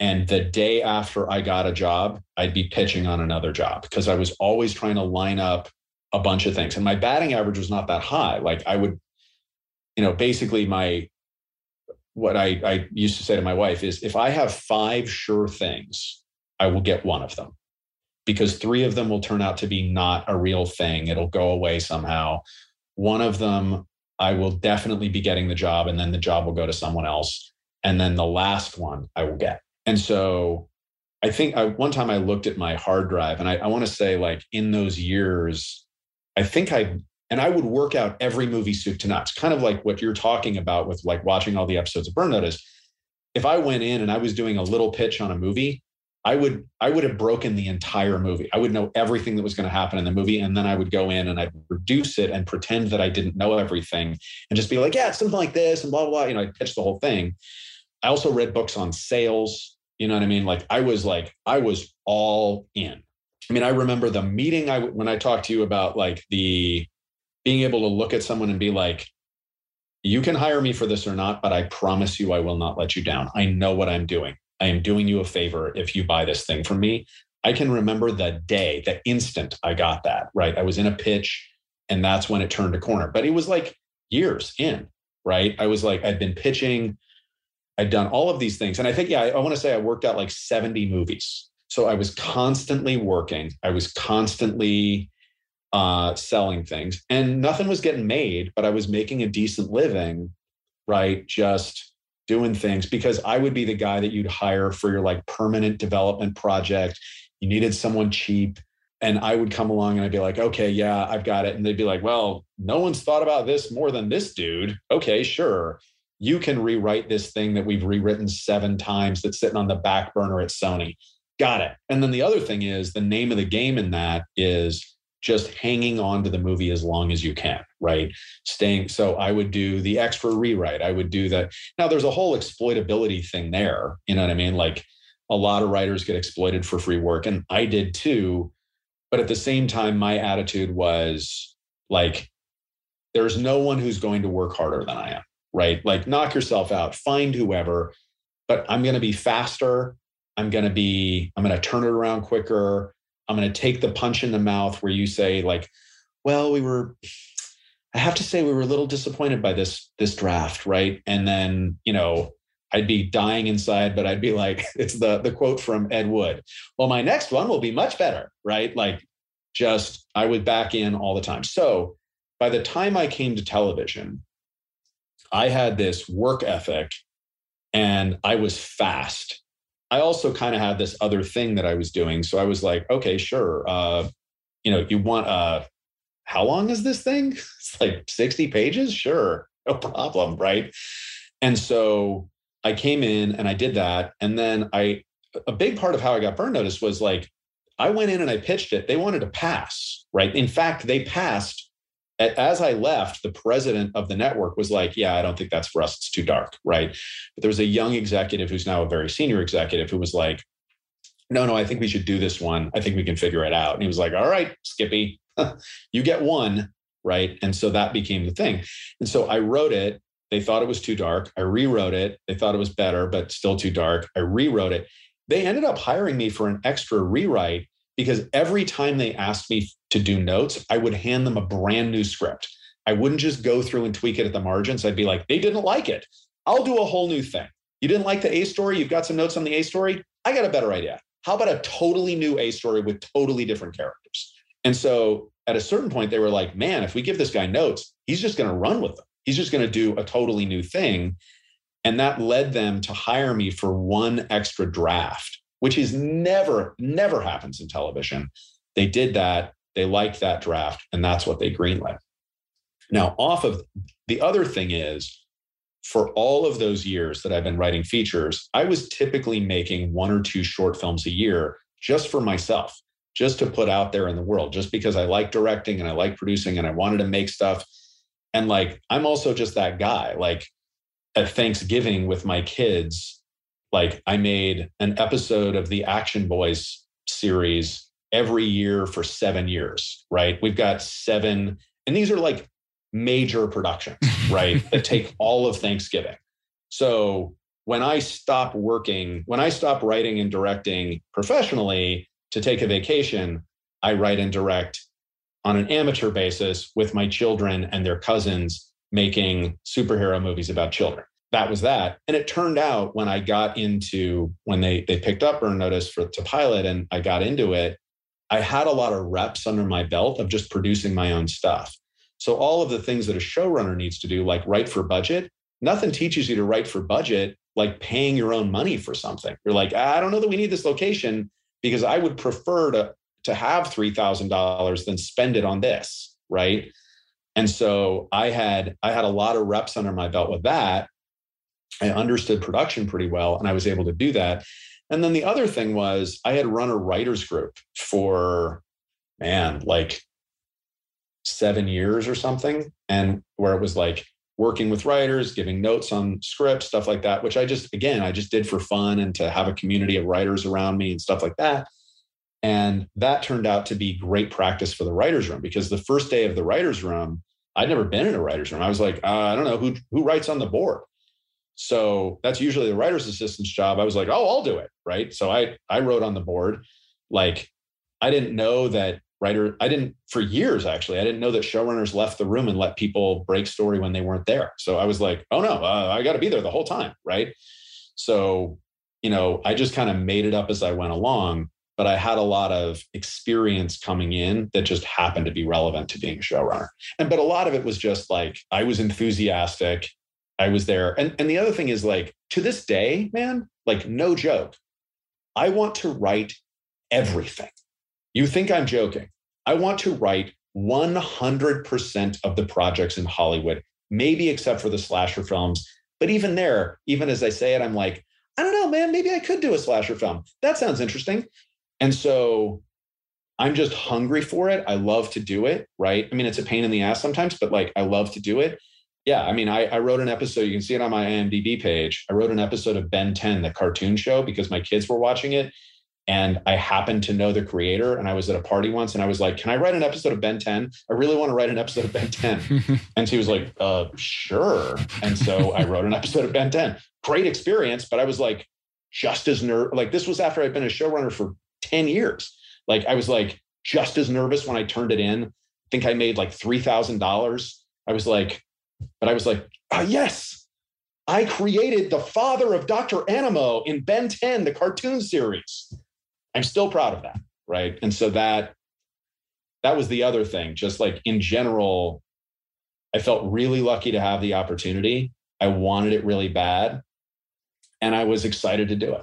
[SPEAKER 2] and the day after I got a job, I'd be pitching on another job because I was always trying to line up a bunch of things. And my batting average was not that high. Like I would, you know, basically my what I, I used to say to my wife is if I have five sure things, I will get one of them because three of them will turn out to be not a real thing. It'll go away somehow. One of them, I will definitely be getting the job, and then the job will go to someone else. And then the last one I will get. And so I think I, one time I looked at my hard drive, and I, I want to say, like, in those years, I think I and I would work out every movie soup to nuts, kind of like what you're talking about with like watching all the episodes of Burn Notice. If I went in and I was doing a little pitch on a movie, I would I would have broken the entire movie. I would know everything that was going to happen in the movie, and then I would go in and I'd reduce it and pretend that I didn't know everything, and just be like, yeah, something like this, and blah blah blah. You know, I pitched the whole thing. I also read books on sales. You know what I mean? Like I was like I was all in. I mean, I remember the meeting I when I talked to you about like the being able to look at someone and be like, you can hire me for this or not, but I promise you I will not let you down. I know what I'm doing. I am doing you a favor if you buy this thing from me. I can remember the day, the instant I got that, right? I was in a pitch and that's when it turned a corner. But it was like years in, right? I was like, I'd been pitching, I'd done all of these things. And I think, yeah, I, I want to say I worked out like 70 movies. So I was constantly working, I was constantly uh, selling things, and nothing was getting made, but I was making a decent living, right? Just doing things because I would be the guy that you'd hire for your like permanent development project. You needed someone cheap. And I would come along and I'd be like, okay, yeah, I've got it. And they'd be like, well, no one's thought about this more than this dude. Okay, sure. You can rewrite this thing that we've rewritten seven times that's sitting on the back burner at Sony. Got it. And then the other thing is the name of the game in that is just hanging on to the movie as long as you can, right? Staying. So I would do the extra rewrite. I would do that. Now there's a whole exploitability thing there. You know what I mean? Like a lot of writers get exploited for free work, and I did too. But at the same time, my attitude was like, there's no one who's going to work harder than I am, right? Like, knock yourself out, find whoever, but I'm going to be faster. I'm going to be, I'm going to turn it around quicker. I'm going to take the punch in the mouth where you say, like, well, we were, I have to say, we were a little disappointed by this, this draft, right? And then, you know, I'd be dying inside, but I'd be like, it's the the quote from Ed Wood. Well, my next one will be much better, right? Like just I would back in all the time. So by the time I came to television, I had this work ethic and I was fast. I also kind of had this other thing that I was doing. So I was like, okay, sure. Uh, you know, you want uh how long is this thing? It's like 60 pages? Sure, no problem, right? And so I came in and I did that. And then I, a big part of how I got burn notice was like, I went in and I pitched it. They wanted to pass, right? In fact, they passed. As I left, the president of the network was like, Yeah, I don't think that's for us. It's too dark, right? But there was a young executive who's now a very senior executive who was like, No, no, I think we should do this one. I think we can figure it out. And he was like, All right, Skippy, you get one, right? And so that became the thing. And so I wrote it they thought it was too dark. I rewrote it. They thought it was better, but still too dark. I rewrote it. They ended up hiring me for an extra rewrite because every time they asked me to do notes, I would hand them a brand new script. I wouldn't just go through and tweak it at the margins. I'd be like, they didn't like it. I'll do a whole new thing. You didn't like the A story? You've got some notes on the A story? I got a better idea. How about a totally new A story with totally different characters? And so at a certain point, they were like, man, if we give this guy notes, he's just going to run with them. He's just going to do a totally new thing. And that led them to hire me for one extra draft, which is never, never happens in television. They did that. They liked that draft, and that's what they greenlit. Now, off of the other thing is, for all of those years that I've been writing features, I was typically making one or two short films a year just for myself, just to put out there in the world, just because I like directing and I like producing and I wanted to make stuff and like, I'm also just that guy. Like at Thanksgiving with my kids, like I made an episode of the Action Boys series every year for seven years, right? We've got seven, and these are like major productions, right? that take all of Thanksgiving. So when I stop working, when I stop writing and directing professionally to take a vacation, I write and direct on an amateur basis with my children and their cousins making superhero movies about children. That was that. And it turned out when I got into when they they picked up Burn Notice for to pilot and I got into it, I had a lot of reps under my belt of just producing my own stuff. So all of the things that a showrunner needs to do, like write for budget, nothing teaches you to write for budget like paying your own money for something. You're like, I don't know that we need this location because I would prefer to to have $3000 than spend it on this right and so i had i had a lot of reps under my belt with that i understood production pretty well and i was able to do that and then the other thing was i had run a writers group for man like seven years or something and where it was like working with writers giving notes on scripts stuff like that which i just again i just did for fun and to have a community of writers around me and stuff like that and that turned out to be great practice for the writer's room because the first day of the writer's room, I'd never been in a writer's room. I was like, uh, I don't know who, who writes on the board. So that's usually the writer's assistant's job. I was like, oh, I'll do it. Right. So I, I wrote on the board Like, I didn't know that writer, I didn't, for years actually, I didn't know that showrunners left the room and let people break story when they weren't there. So I was like, oh no, uh, I got to be there the whole time. Right. So, you know, I just kind of made it up as I went along, but I had a lot of experience coming in that just happened to be relevant to being a showrunner. And, but a lot of it was just like, I was enthusiastic. I was there. And, and the other thing is like, to this day, man, like no joke, I want to write everything. You think I'm joking. I want to write 100% of the projects in Hollywood, maybe except for the slasher films. But even there, even as I say it, I'm like, I don't know, man, maybe I could do a slasher film. That sounds interesting. And so I'm just hungry for it. I love to do it, right? I mean, it's a pain in the ass sometimes, but like I love to do it. Yeah, I mean, I, I wrote an episode. You can see it on my IMDb page. I wrote an episode of Ben 10, the cartoon show, because my kids were watching it. And I happened to know the creator. And I was at a party once and I was like, Can I write an episode of Ben 10? I really want to write an episode of Ben 10. and she was like, uh, Sure. And so I wrote an episode of Ben 10. Great experience. But I was like, just as nervous. Like, this was after I'd been a showrunner for 10 years. Like, I was like, just as nervous when I turned it in. I think I made like $3,000. I was like, but I was like, oh, yes, I created the father of Dr. Animo in Ben 10, the cartoon series. I'm still proud of that. Right. And so that that was the other thing. Just like in general, I felt really lucky to have the opportunity. I wanted it really bad. And I was excited to do it.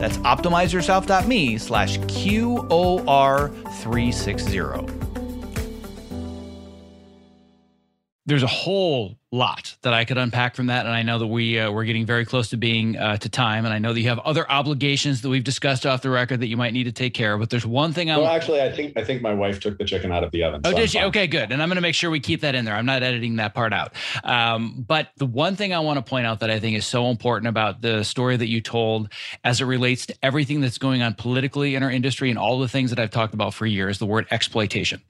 [SPEAKER 1] That's optimizeyourself.me slash QOR360. There's a whole lot that I could unpack from that, and I know that we uh, we're getting very close to being uh, to time, and I know that you have other obligations that we've discussed off the record that you might need to take care of. But there's one thing I
[SPEAKER 2] well, actually, I think I think my wife took the chicken out of the oven.
[SPEAKER 1] Oh, so did she? Okay, good. And I'm going to make sure we keep that in there. I'm not editing that part out. Um, but the one thing I want to point out that I think is so important about the story that you told, as it relates to everything that's going on politically in our industry and all the things that I've talked about for years, the word exploitation.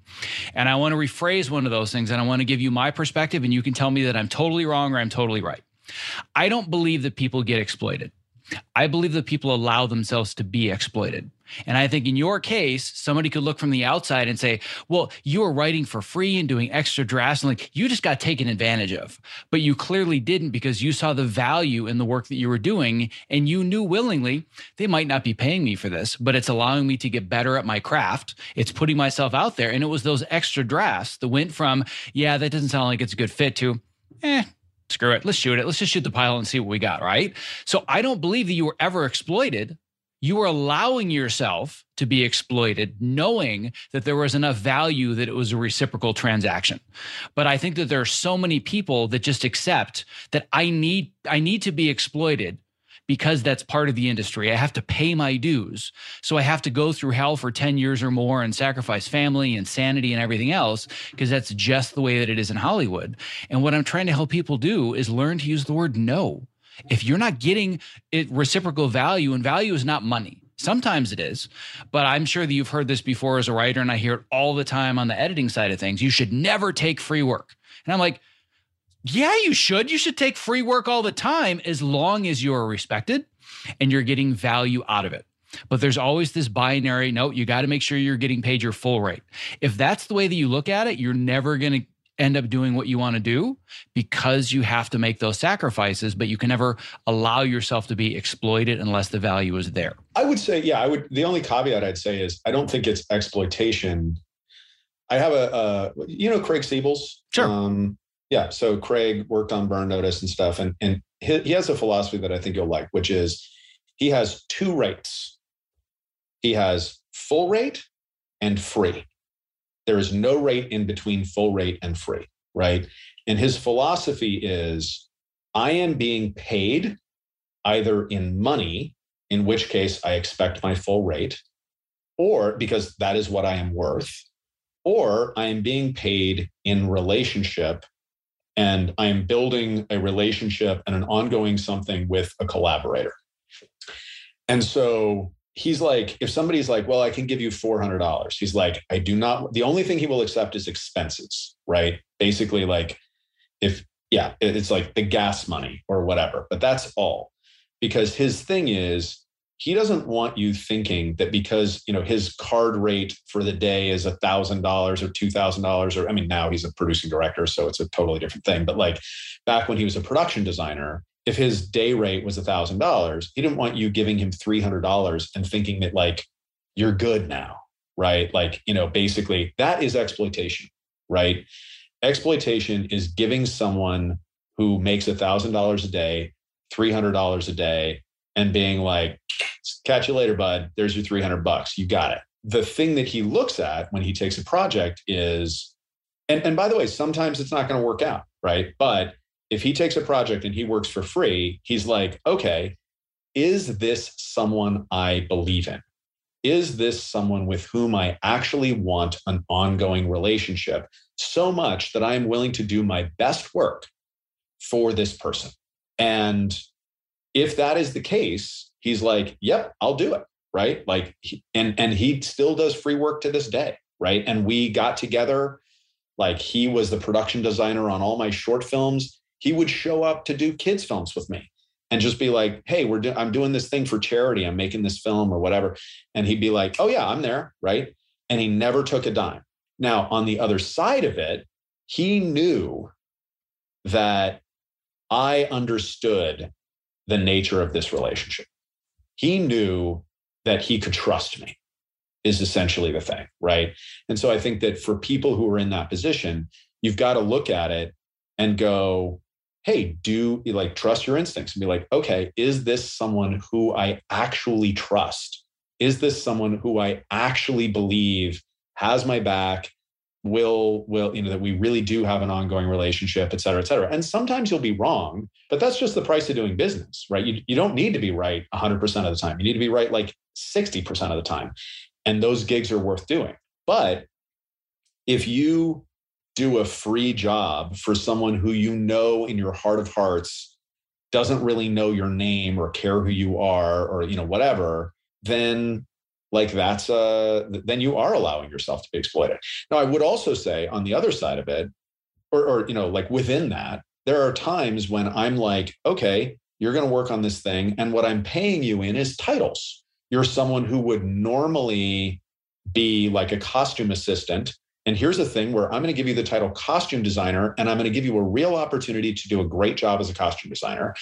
[SPEAKER 1] And I want to rephrase one of those things, and I want to give you my perspective, and you can tell me that I'm totally wrong or I'm totally right. I don't believe that people get exploited. I believe that people allow themselves to be exploited. And I think in your case, somebody could look from the outside and say, well, you were writing for free and doing extra drafts and like you just got taken advantage of. But you clearly didn't because you saw the value in the work that you were doing and you knew willingly they might not be paying me for this, but it's allowing me to get better at my craft. It's putting myself out there. And it was those extra drafts that went from, yeah, that doesn't sound like it's a good fit to, eh, screw it. Let's shoot it. Let's just shoot the pilot and see what we got. Right. So I don't believe that you were ever exploited. You were allowing yourself to be exploited, knowing that there was enough value that it was a reciprocal transaction. But I think that there are so many people that just accept that I need I need to be exploited because that's part of the industry. I have to pay my dues. So I have to go through hell for 10 years or more and sacrifice family and sanity and everything else because that's just the way that it is in Hollywood. And what I'm trying to help people do is learn to use the word no. If you're not getting it reciprocal value, and value is not money. Sometimes it is, but I'm sure that you've heard this before as a writer, and I hear it all the time on the editing side of things. You should never take free work. And I'm like, yeah, you should. You should take free work all the time as long as you are respected and you're getting value out of it. But there's always this binary note. You got to make sure you're getting paid your full rate. If that's the way that you look at it, you're never going to end up doing what you want to do because you have to make those sacrifices, but you can never allow yourself to be exploited unless the value is there.
[SPEAKER 2] I would say, yeah, I would. The only caveat I'd say is I don't think it's exploitation. I have a, a you know, Craig Siebels.
[SPEAKER 1] Sure. Um,
[SPEAKER 2] yeah. So Craig worked on Burn Notice and stuff, and and he, he has a philosophy that I think you'll like, which is he has two rates. He has full rate and free. There is no rate in between full rate and free, right? And his philosophy is I am being paid either in money, in which case I expect my full rate, or because that is what I am worth, or I am being paid in relationship and I am building a relationship and an ongoing something with a collaborator. And so he's like, if somebody's like, well, I can give you $400, he's like, I do not, the only thing he will accept is expenses, right? Basically, like, if, yeah, it's like the gas money or whatever, but that's all. Because his thing is, he doesn't want you thinking that because you know his card rate for the day is a thousand dollars or two thousand dollars or i mean now he's a producing director so it's a totally different thing but like back when he was a production designer if his day rate was a thousand dollars, he didn't want you giving him three hundred dollars and thinking that like you're good now, right? Like you know, basically that is exploitation, right? Exploitation is giving someone who makes a thousand dollars a day, three hundred dollars a day, and being like, "Catch you later, bud. There's your three hundred bucks. You got it." The thing that he looks at when he takes a project is, and and by the way, sometimes it's not going to work out, right? But if he takes a project and he works for free, he's like, okay, is this someone I believe in? Is this someone with whom I actually want an ongoing relationship so much that I am willing to do my best work for this person? And if that is the case, he's like, yep, I'll do it. Right. Like, and, and he still does free work to this day. Right. And we got together, like, he was the production designer on all my short films he would show up to do kids films with me and just be like, "Hey, we're do- I'm doing this thing for charity. I'm making this film or whatever." And he'd be like, "Oh yeah, I'm there, right?" And he never took a dime. Now, on the other side of it, he knew that I understood the nature of this relationship. He knew that he could trust me is essentially the thing, right? And so I think that for people who are in that position, you've got to look at it and go, hey, do like trust your instincts and be like, okay, is this someone who I actually trust? Is this someone who I actually believe has my back? Will will you know that we really do have an ongoing relationship, et cetera, et cetera. And sometimes you'll be wrong, but that's just the price of doing business, right? You, you don't need to be right 100% of the time. You need to be right like 60% of the time. And those gigs are worth doing. But if you do a free job for someone who you know in your heart of hearts doesn't really know your name or care who you are or you know whatever then like that's uh then you are allowing yourself to be exploited now i would also say on the other side of it or, or you know like within that there are times when i'm like okay you're going to work on this thing and what i'm paying you in is titles you're someone who would normally be like a costume assistant and here's the thing where I'm going to give you the title costume designer and I'm going to give you a real opportunity to do a great job as a costume designer.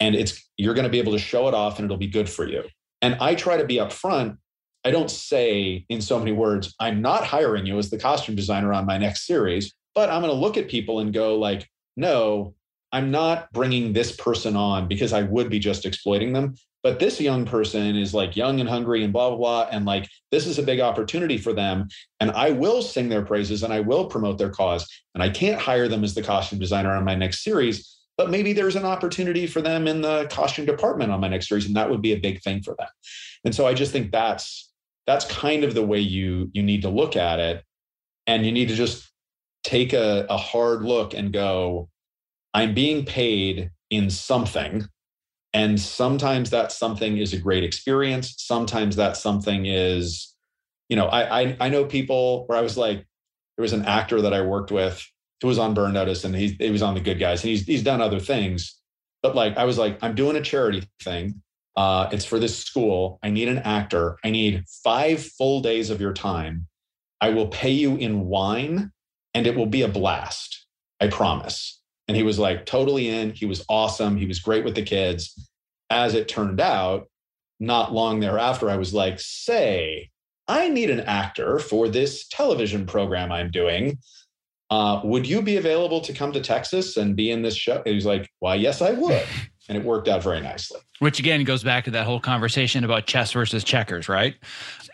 [SPEAKER 2] And it's you're going to be able to show it off and it'll be good for you. And I try to be upfront. I don't say in so many words, I'm not hiring you as the costume designer on my next series, but I'm going to look at people and go like, no, I'm not bringing this person on because I would be just exploiting them. But this young person is like young and hungry and blah, blah, blah. And like, this is a big opportunity for them. And I will sing their praises and I will promote their cause. And I can't hire them as the costume designer on my next series, but maybe there's an opportunity for them in the costume department on my next series. And that would be a big thing for them. And so I just think that's, that's kind of the way you, you need to look at it. And you need to just take a, a hard look and go, I'm being paid in something And sometimes that something is a great experience. Sometimes that something is, you know, I, I, I know people where I was like, there was an actor that I worked with who was on Burn Notice and he, he was on the good guys and he's, he's done other things. But like, I was like, I'm doing a charity thing. Uh, it's for this school. I need an actor. I need five full days of your time. I will pay you in wine and it will be a blast. I promise. And he was like totally in. He was awesome. He was great with the kids. As it turned out, not long thereafter, I was like, say, I need an actor for this television program I'm doing. Uh, would you be available to come to Texas and be in this show? He was like, Why, yes, I would. And it worked out very nicely.
[SPEAKER 1] Which again goes back to that whole conversation about chess versus checkers, right?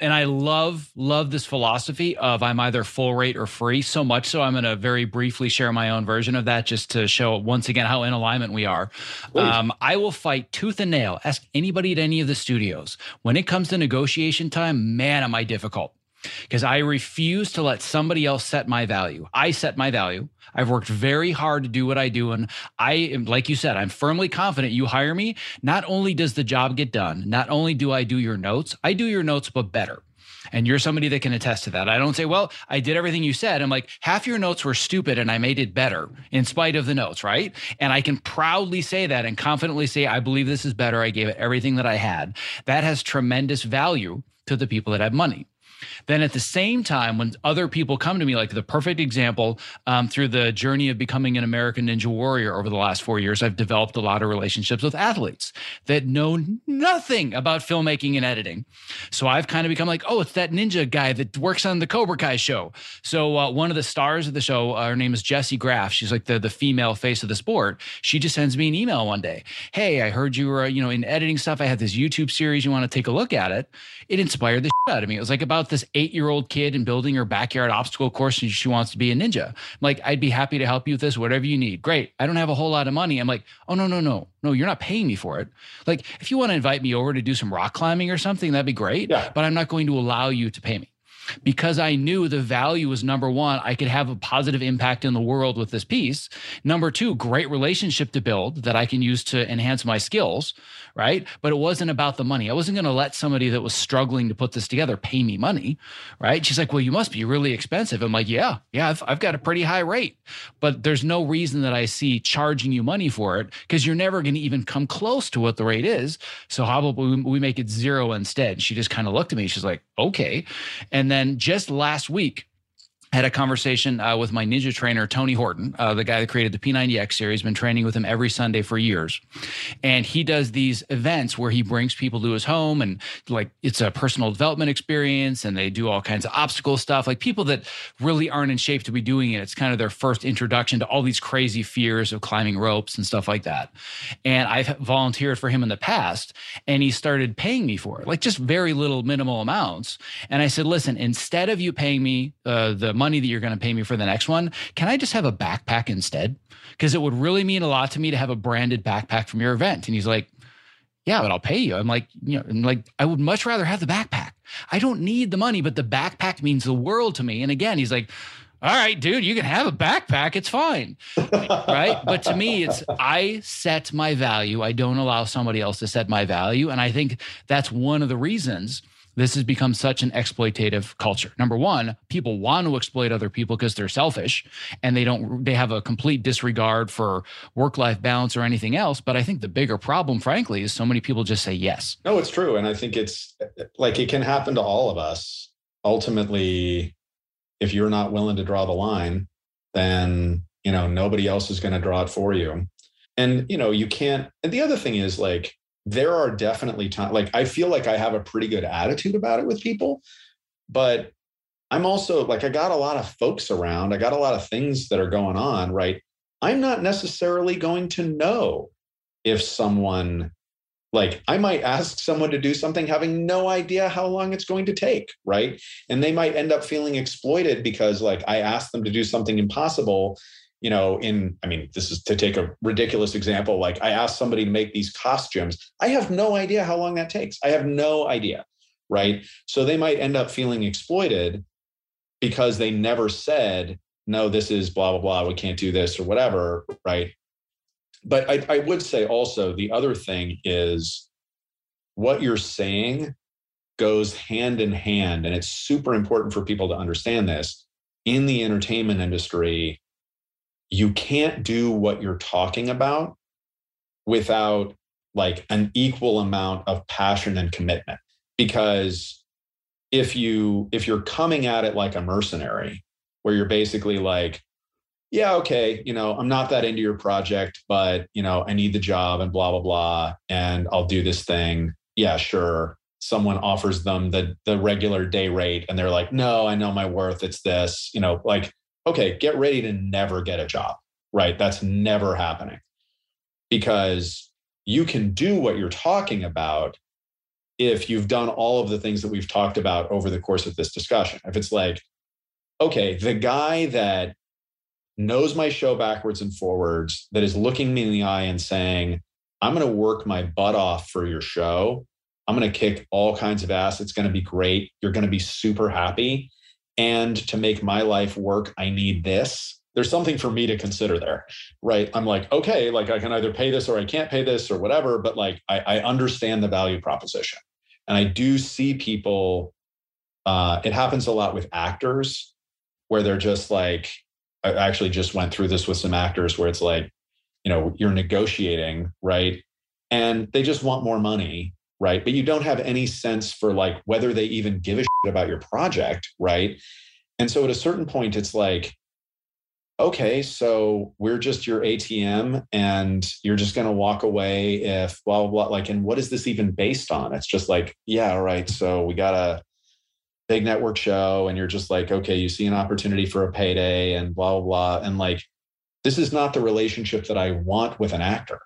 [SPEAKER 1] And I love, love this philosophy of I'm either full rate or free so much so I'm going to very briefly share my own version of that just to show once again how in alignment we are. Um, I will fight tooth and nail. Ask anybody at any of the studios. When it comes to negotiation time, man, am I difficult because I refuse to let somebody else set my value. I set my value. I've worked very hard to do what I do. And I am, like you said, I'm firmly confident you hire me. Not only does the job get done, not only do I do your notes, I do your notes, but better. And you're somebody that can attest to that. I don't say, well, I did everything you said. I'm like, half your notes were stupid and I made it better in spite of the notes, right? And I can proudly say that and confidently say, I believe this is better. I gave it everything that I had. That has tremendous value to the people that have money. Then at the same time, when other people come to me, like the perfect example um, through the journey of becoming an American Ninja Warrior over the last four years, I've developed a lot of relationships with athletes that know nothing about filmmaking and editing. So I've kind of become like, oh, it's that ninja guy that works on the Cobra Kai show. So uh, one of the stars of the show, uh, her name is Jessie Graff. She's like the, the female face of the sport. She just sends me an email one day. Hey, I heard you were, you know, in editing stuff. I have this YouTube series. You want to take a look at it? It inspired the shit out of me. It was like about this eight year old kid and building her backyard obstacle course and she wants to be a ninja. I'm like, I'd be happy to help you with this, whatever you need. Great. I don't have a whole lot of money. I'm like, oh, no, no, no. No, you're not paying me for it. Like, if you want to invite me over to do some rock climbing or something, that'd be great. Yeah. But I'm not going to allow you to pay me because I knew the value was number one, I could have a positive impact in the world with this piece. Number two, great relationship to build that I can use to enhance my skills, right? But it wasn't about the money. I wasn't going to let somebody that was struggling to put this together pay me money, right? She's like, well, you must be really expensive. I'm like, yeah, yeah, I've, I've got a pretty high rate, but there's no reason that I see charging you money for it because you're never going to even come close to what the rate is. So how about we, we make it zero instead? She just kind of looked at me. She's like, okay. And then just last week, had a conversation uh, with my ninja trainer Tony Horton, uh, the guy that created the P90X series. Been training with him every Sunday for years, and he does these events where he brings people to his home, and like it's a personal development experience, and they do all kinds of obstacle stuff. Like people that really aren't in shape to be doing it, it's kind of their first introduction to all these crazy fears of climbing ropes and stuff like that. And I've volunteered for him in the past, and he started paying me for it, like just very little minimal amounts. And I said, listen, instead of you paying me uh, the money that you're going to pay me for the next one. Can I just have a backpack instead? Because it would really mean a lot to me to have a branded backpack from your event. And he's like, yeah, but I'll pay you. I'm like, you know, like, I would much rather have the backpack. I don't need the money, but the backpack means the world to me. And again, he's like, all right, dude, you can have a backpack. It's fine. right. But to me, it's I set my value. I don't allow somebody else to set my value. And I think that's one of the reasons this has become such an exploitative culture. Number one, people want to exploit other people because they're selfish and they don't, they have a complete disregard for work life balance or anything else. But I think the bigger problem, frankly, is so many people just say yes.
[SPEAKER 2] No, it's true. And I think it's like it can happen to all of us. Ultimately, if you're not willing to draw the line, then, you know, nobody else is going to draw it for you. And, you know, you can't, and the other thing is like, there are definitely times like I feel like I have a pretty good attitude about it with people, but I'm also like I got a lot of folks around. I got a lot of things that are going on, right? I'm not necessarily going to know if someone like I might ask someone to do something having no idea how long it's going to take, right? And they might end up feeling exploited because like I asked them to do something impossible you know, in, I mean, this is to take a ridiculous example. Like I asked somebody to make these costumes. I have no idea how long that takes. I have no idea. Right. So they might end up feeling exploited because they never said, no, this is blah, blah, blah. We can't do this or whatever. Right. but I, I would say also the other thing is what you're saying goes hand in hand. And it's super important for people to understand this. In the entertainment industry, you can't do what you're talking about without like an equal amount of passion and commitment. Because if you if you're coming at it like a mercenary where you're basically like yeah okay you know i'm not that into your project but you know i need the job and blah blah blah and i'll do this thing yeah sure someone offers them the the regular day rate and they're like no i know my worth it's this you know like okay get ready to never get a job right that's never happening because you can do what you're talking about if you've done all of the things that we've talked about over the course of this discussion. If it's like, okay, the guy that knows my show backwards and forwards, that is looking me in the eye and saying, I'm going to work my butt off for your show. I'm going to kick all kinds of ass. It's going to be great. You're going to be super happy. And to make my life work, I need this. There's something for me to consider there, right? I'm like, okay, like I can either pay this or I can't pay this or whatever, but like I, I understand the value proposition. And I do see people, uh, it happens a lot with actors where they're just like, I actually just went through this with some actors where it's like, you know, you're negotiating, right? And they just want more money, right? But you don't have any sense for like whether they even give a shit about your project, right? And so at a certain point, it's like, okay, so we're just your ATM and you're just going to walk away if blah, blah, blah. Like, and what is this even based on? It's just like, yeah, all right. So we got a big network show and you're just like, okay, you see an opportunity for a payday and blah, blah, blah. And like, this is not the relationship that I want with an actor,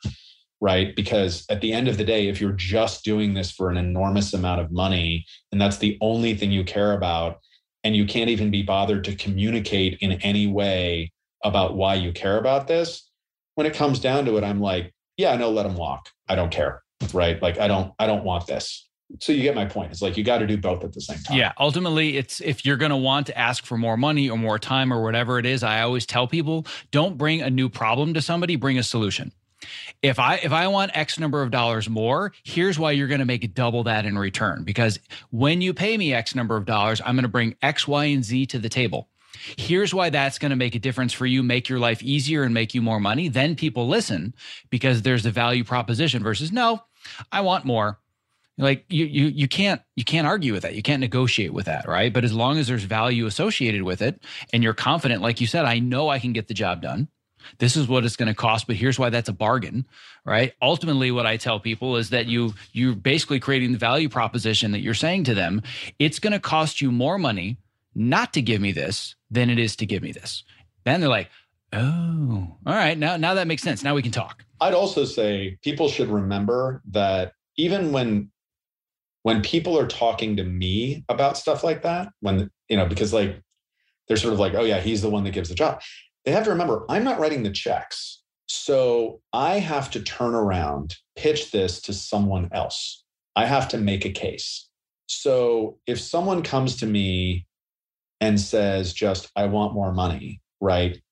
[SPEAKER 2] right? Because at the end of the day, if you're just doing this for an enormous amount of money and that's the only thing you care about, and you can't even be bothered to communicate in any way about why you care about this when it comes down to it i'm like yeah no let them walk. I don't care right? Like i don't i don't want this. So you get my point. It's like you got to do both at the same time.
[SPEAKER 1] Yeah ultimately it's if you're going to want to ask for more money or more time or whatever it is i always tell people don't bring a new problem to somebody bring a solution if i if i want x number of dollars more here's why you're going to make double that in return because when you pay me x number of dollars i'm going to bring x y and z to the table Here's why that's going to make a difference for you, make your life easier and make you more money. Then people listen because there's the value proposition versus no, I want more. Like you you you can't you can't argue with that. You can't negotiate with that, right? But as long as there's value associated with it and you're confident like you said, I know I can get the job done. This is what it's going to cost, but here's why that's a bargain, right? Ultimately what I tell people is that you you're basically creating the value proposition that you're saying to them, it's going to cost you more money not to give me this than it is to give me this. Then they're like, oh, all right, now now that makes sense. Now we can talk.
[SPEAKER 2] I'd also say people should remember that even when when people are talking to me about stuff like that, when you know, because like they're sort of like, oh yeah, he's the one that gives the job. They have to remember, I'm not writing the checks. So I have to turn around, pitch this to someone else. I have to make a case. So if someone comes to me and says just i want more money right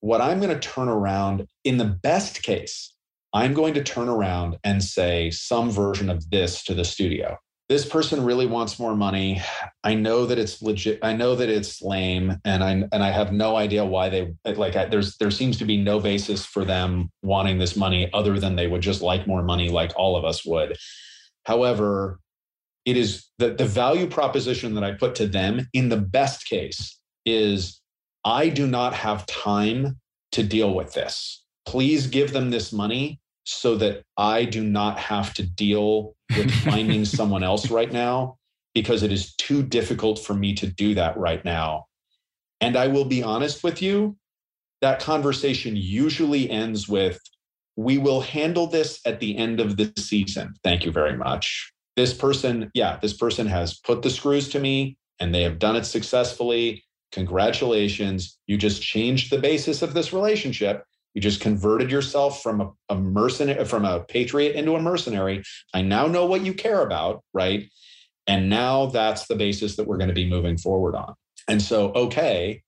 [SPEAKER 2] what i'm going to turn around in the best case i'm going to turn around and say some version of this to the studio this person really wants more money i know that it's legit i know that it's lame and i and i have no idea why they like I, there's there seems to be no basis for them wanting this money other than they would just like more money like all of us would however it is the, the value proposition that I put to them in the best case is I do not have time to deal with this. Please give them this money so that I do not have to deal with finding someone else right now because it is too difficult for me to do that right now. And I will be honest with you, that conversation usually ends with, we will handle this at the end of the season. Thank you very much this person, yeah, this person has put the screws to me and they have done it successfully. Congratulations. You just changed the basis of this relationship. You just converted yourself from a, a mercenary, from a patriot into a mercenary. I now know what you care about, right? And now that's the basis that we're going to be moving forward on. And so, okay,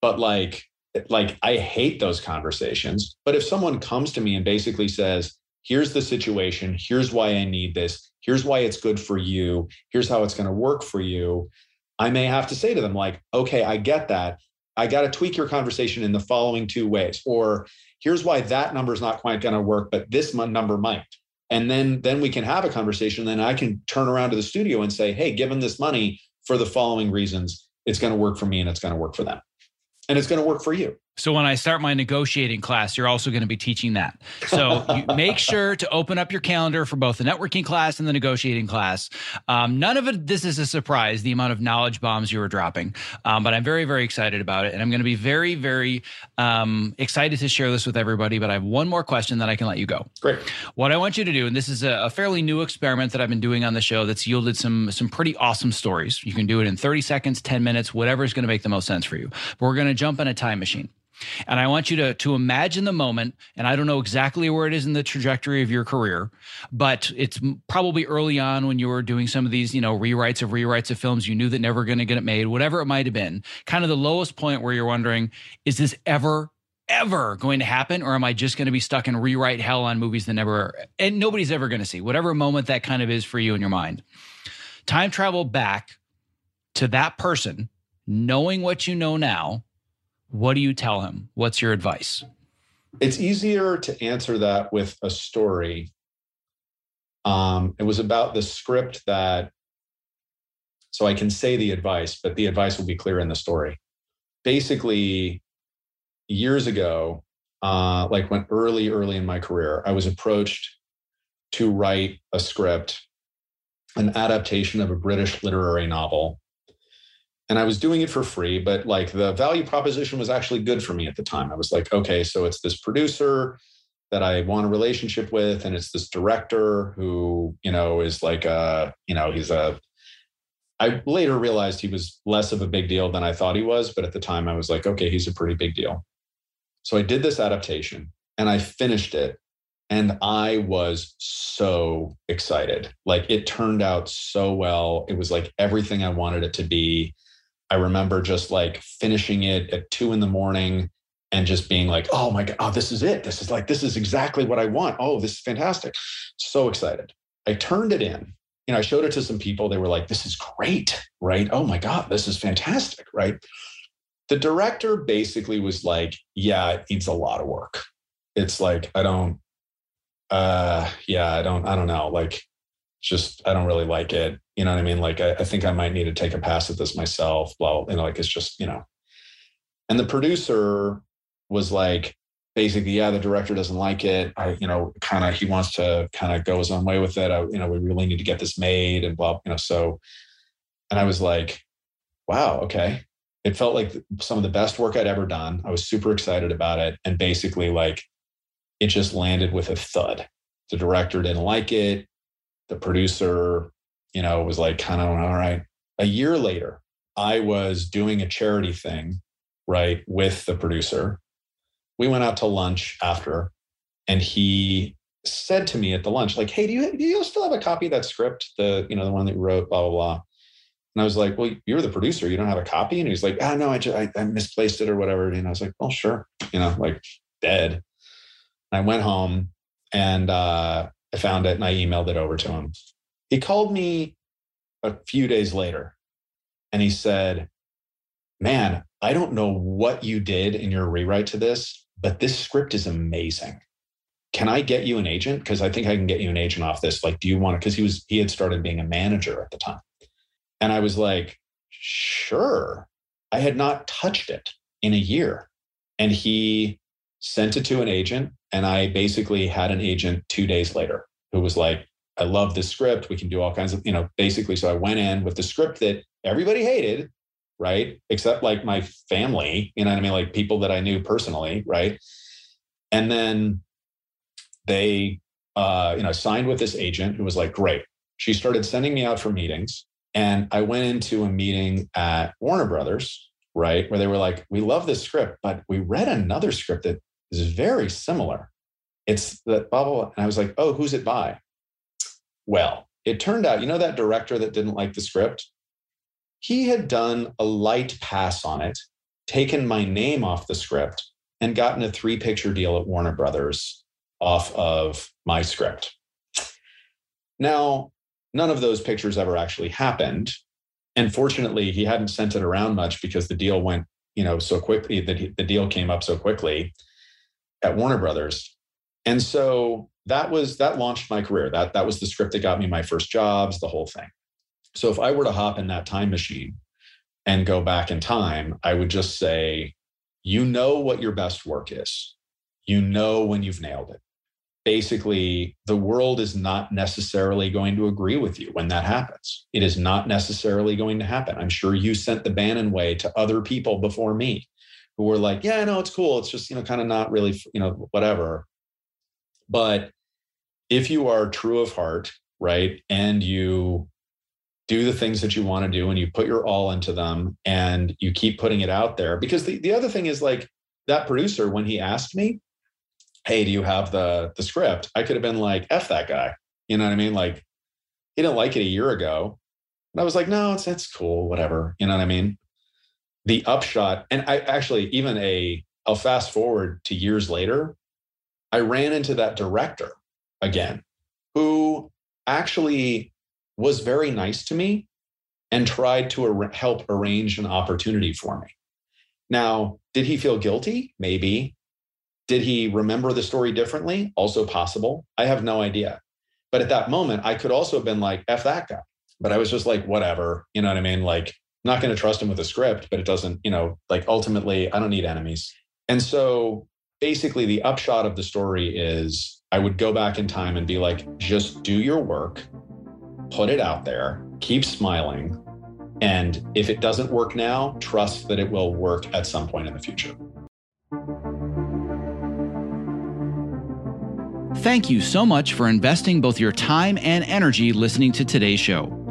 [SPEAKER 2] but like like I hate those conversations. But if someone comes to me and basically says, here's the situation, here's why I need this, here's why it's good for you, here's how it's going to work for you, I may have to say to them, like, okay, I get that. I got to tweak your conversation in the following two ways. Or here's why that number is not quite going to work, but this number might. And then then we can have a conversation. Then I can turn around to the studio and say, hey, given this money for the following reasons, it's going to work for me and it's going to work for them. And it's going to work for you.
[SPEAKER 1] So when I start my negotiating class, you're also going to be teaching that. So make sure to open up your calendar for both the networking class and the negotiating class. Um, none of it, this is a surprise, the amount of knowledge bombs you were dropping. Um, but I'm very, very excited about it. And I'm going to be very, very um, excited to share this with everybody. But I have one more question that I can let you go.
[SPEAKER 2] Great.
[SPEAKER 1] What I want you to do, and this is a, a fairly new experiment that I've been doing on the show that's yielded some, some pretty awesome stories. You can do it in 30 seconds, 10 minutes, whatever is going to make the most sense for you. But we're going to jump in a time machine. And I want you to to imagine the moment, and I don't know exactly where it is in the trajectory of your career, but it's probably early on when you were doing some of these, you know, rewrites of rewrites of films you knew that never going to get it made, whatever it might have been. Kind of the lowest point where you're wondering, is this ever ever going to happen or am I just going to be stuck in rewrite hell on movies that never and nobody's ever going to see. Whatever moment that kind of is for you in your mind. Time travel back to that person knowing what you know now what do you tell him? What's your advice?
[SPEAKER 2] It's easier to answer that with a story. Um, it was about the script that, so I can say the advice, but the advice will be clear in the story. Basically, years ago, uh, like when early, early in my career, I was approached to write a script, an adaptation of a British literary novel and I was doing it for free, but like the value proposition was actually good for me at the time. I was like, okay, so it's this producer that I want a relationship with, and it's this director who, you know, is like a, you know, he's a I later realized he was less of a big deal than I thought he was, but at the time I was like, okay, he's a pretty big deal. So I did this adaptation and I finished it and I was so excited. Like it turned out so well. It was like everything I wanted it to be. I remember just like finishing it at two in the morning and just being like, oh my God, oh, this is it. This is like, this is exactly what I want. Oh, this is fantastic. So excited. I turned it in. You know, I showed it to some people. They were like, this is great, right? Oh my God, this is fantastic, right? The director basically was like, yeah, it needs a lot of work. It's like, I don't, uh, yeah, I don't, I don't know. Like, just I don't really like it. You know what I mean? Like I, I think I might need to take a pass at this myself. Well, you know, like it's just, you know. And the producer was like, basically, yeah, the director doesn't like it. I, you know, kind of he wants to kind of go his own way with it. I, you know, we really need to get this made and blah, you know. So and I was like, wow, okay. It felt like some of the best work I'd ever done. I was super excited about it. And basically, like, it just landed with a thud. The director didn't like it the producer, you know, was like kind of all right. A year later, I was doing a charity thing, right, with the producer. We went out to lunch after, and he said to me at the lunch, like, "Hey, do you do you still have a copy of that script? The you know the one that you wrote, blah blah blah." And I was like, "Well, you're the producer. You don't have a copy?" And he's like, "Ah, no, I just I, I misplaced it or whatever." And I was like, "Well, sure," you know, like dead. And I went home and uh, I found it and I emailed it over to him. He called me a few days later and he said, Man, I don't know what you did in your rewrite to this, but this script is amazing. Can I get you an agent? Because I think I can get you an agent off this. Like, do you want to? Because he was he had started being a manager at the time. And I was like, sure. I had not touched it in a year. And he sent it to an agent and I basically had an agent two days later who was like, I love this script. We can do all kinds of, you know, basically. So I went in with the script that everybody hated, right? Except like my family, you know what I mean? Like people that I knew personally, right? And then they, uh, you know, signed with this agent who was like, great. She started sending me out for meetings. And I went into a meeting at Warner Brothers, right? Where they were like, we love this script, but we read another script that is very similar. It's that bubble. And I was like, oh, who's it by? Well, it turned out, you know, that director that didn't like the script? He had done a light pass on it taken my name off the script and gotten a three picture deal at Warner Brothers off of my script. Now, none of those pictures ever actually happened. And fortunately, he hadn't sent it around much because the deal went, you know, so quickly, the, the deal came up so quickly at Warner Brothers. And so that was that launched my career. That that was the script that got me my first jobs, the whole thing. So if I were to hop in that time machine and go back in time, I would just say, you know what your best work is. You know when you've nailed it. Basically, the world is not necessarily going to agree with you when that happens. It is not necessarily going to happen. I'm sure you sent the Bannen way to other people before me who were like, yeah, no, it's cool. It's just, you know, kind of not really, you know, whatever. But if you are true of heart, right, and you do the things that you want to do and you put your all into them and you keep putting it out there, because the, the other thing is like that producer, when he asked me, hey, do you have the the script? I could have been like, F that guy. You know what I mean? Like he didn't like it a year ago. And I was like, no, it's it's cool, whatever. You know what I mean? The upshot, and I actually even a I'll fast forward to years later, I ran into that director again, who actually was very nice to me and tried to ar- help arrange an opportunity for me. Now, did he feel guilty? Maybe. Did he remember the story differently? Also possible. I have no idea. But at that moment, I could also have been like, F that guy. But I was just like, whatever. You know what I mean? Like, not going to trust him with a script, but it doesn't, you know, like ultimately, I don't need enemies. And so basically, the upshot of the story is I would go back in time and be like, just do your work, put it out there, keep smiling. And if it doesn't work now, trust that it will work at some point in the future.
[SPEAKER 1] Thank you so much for investing both your time and energy listening to today's show.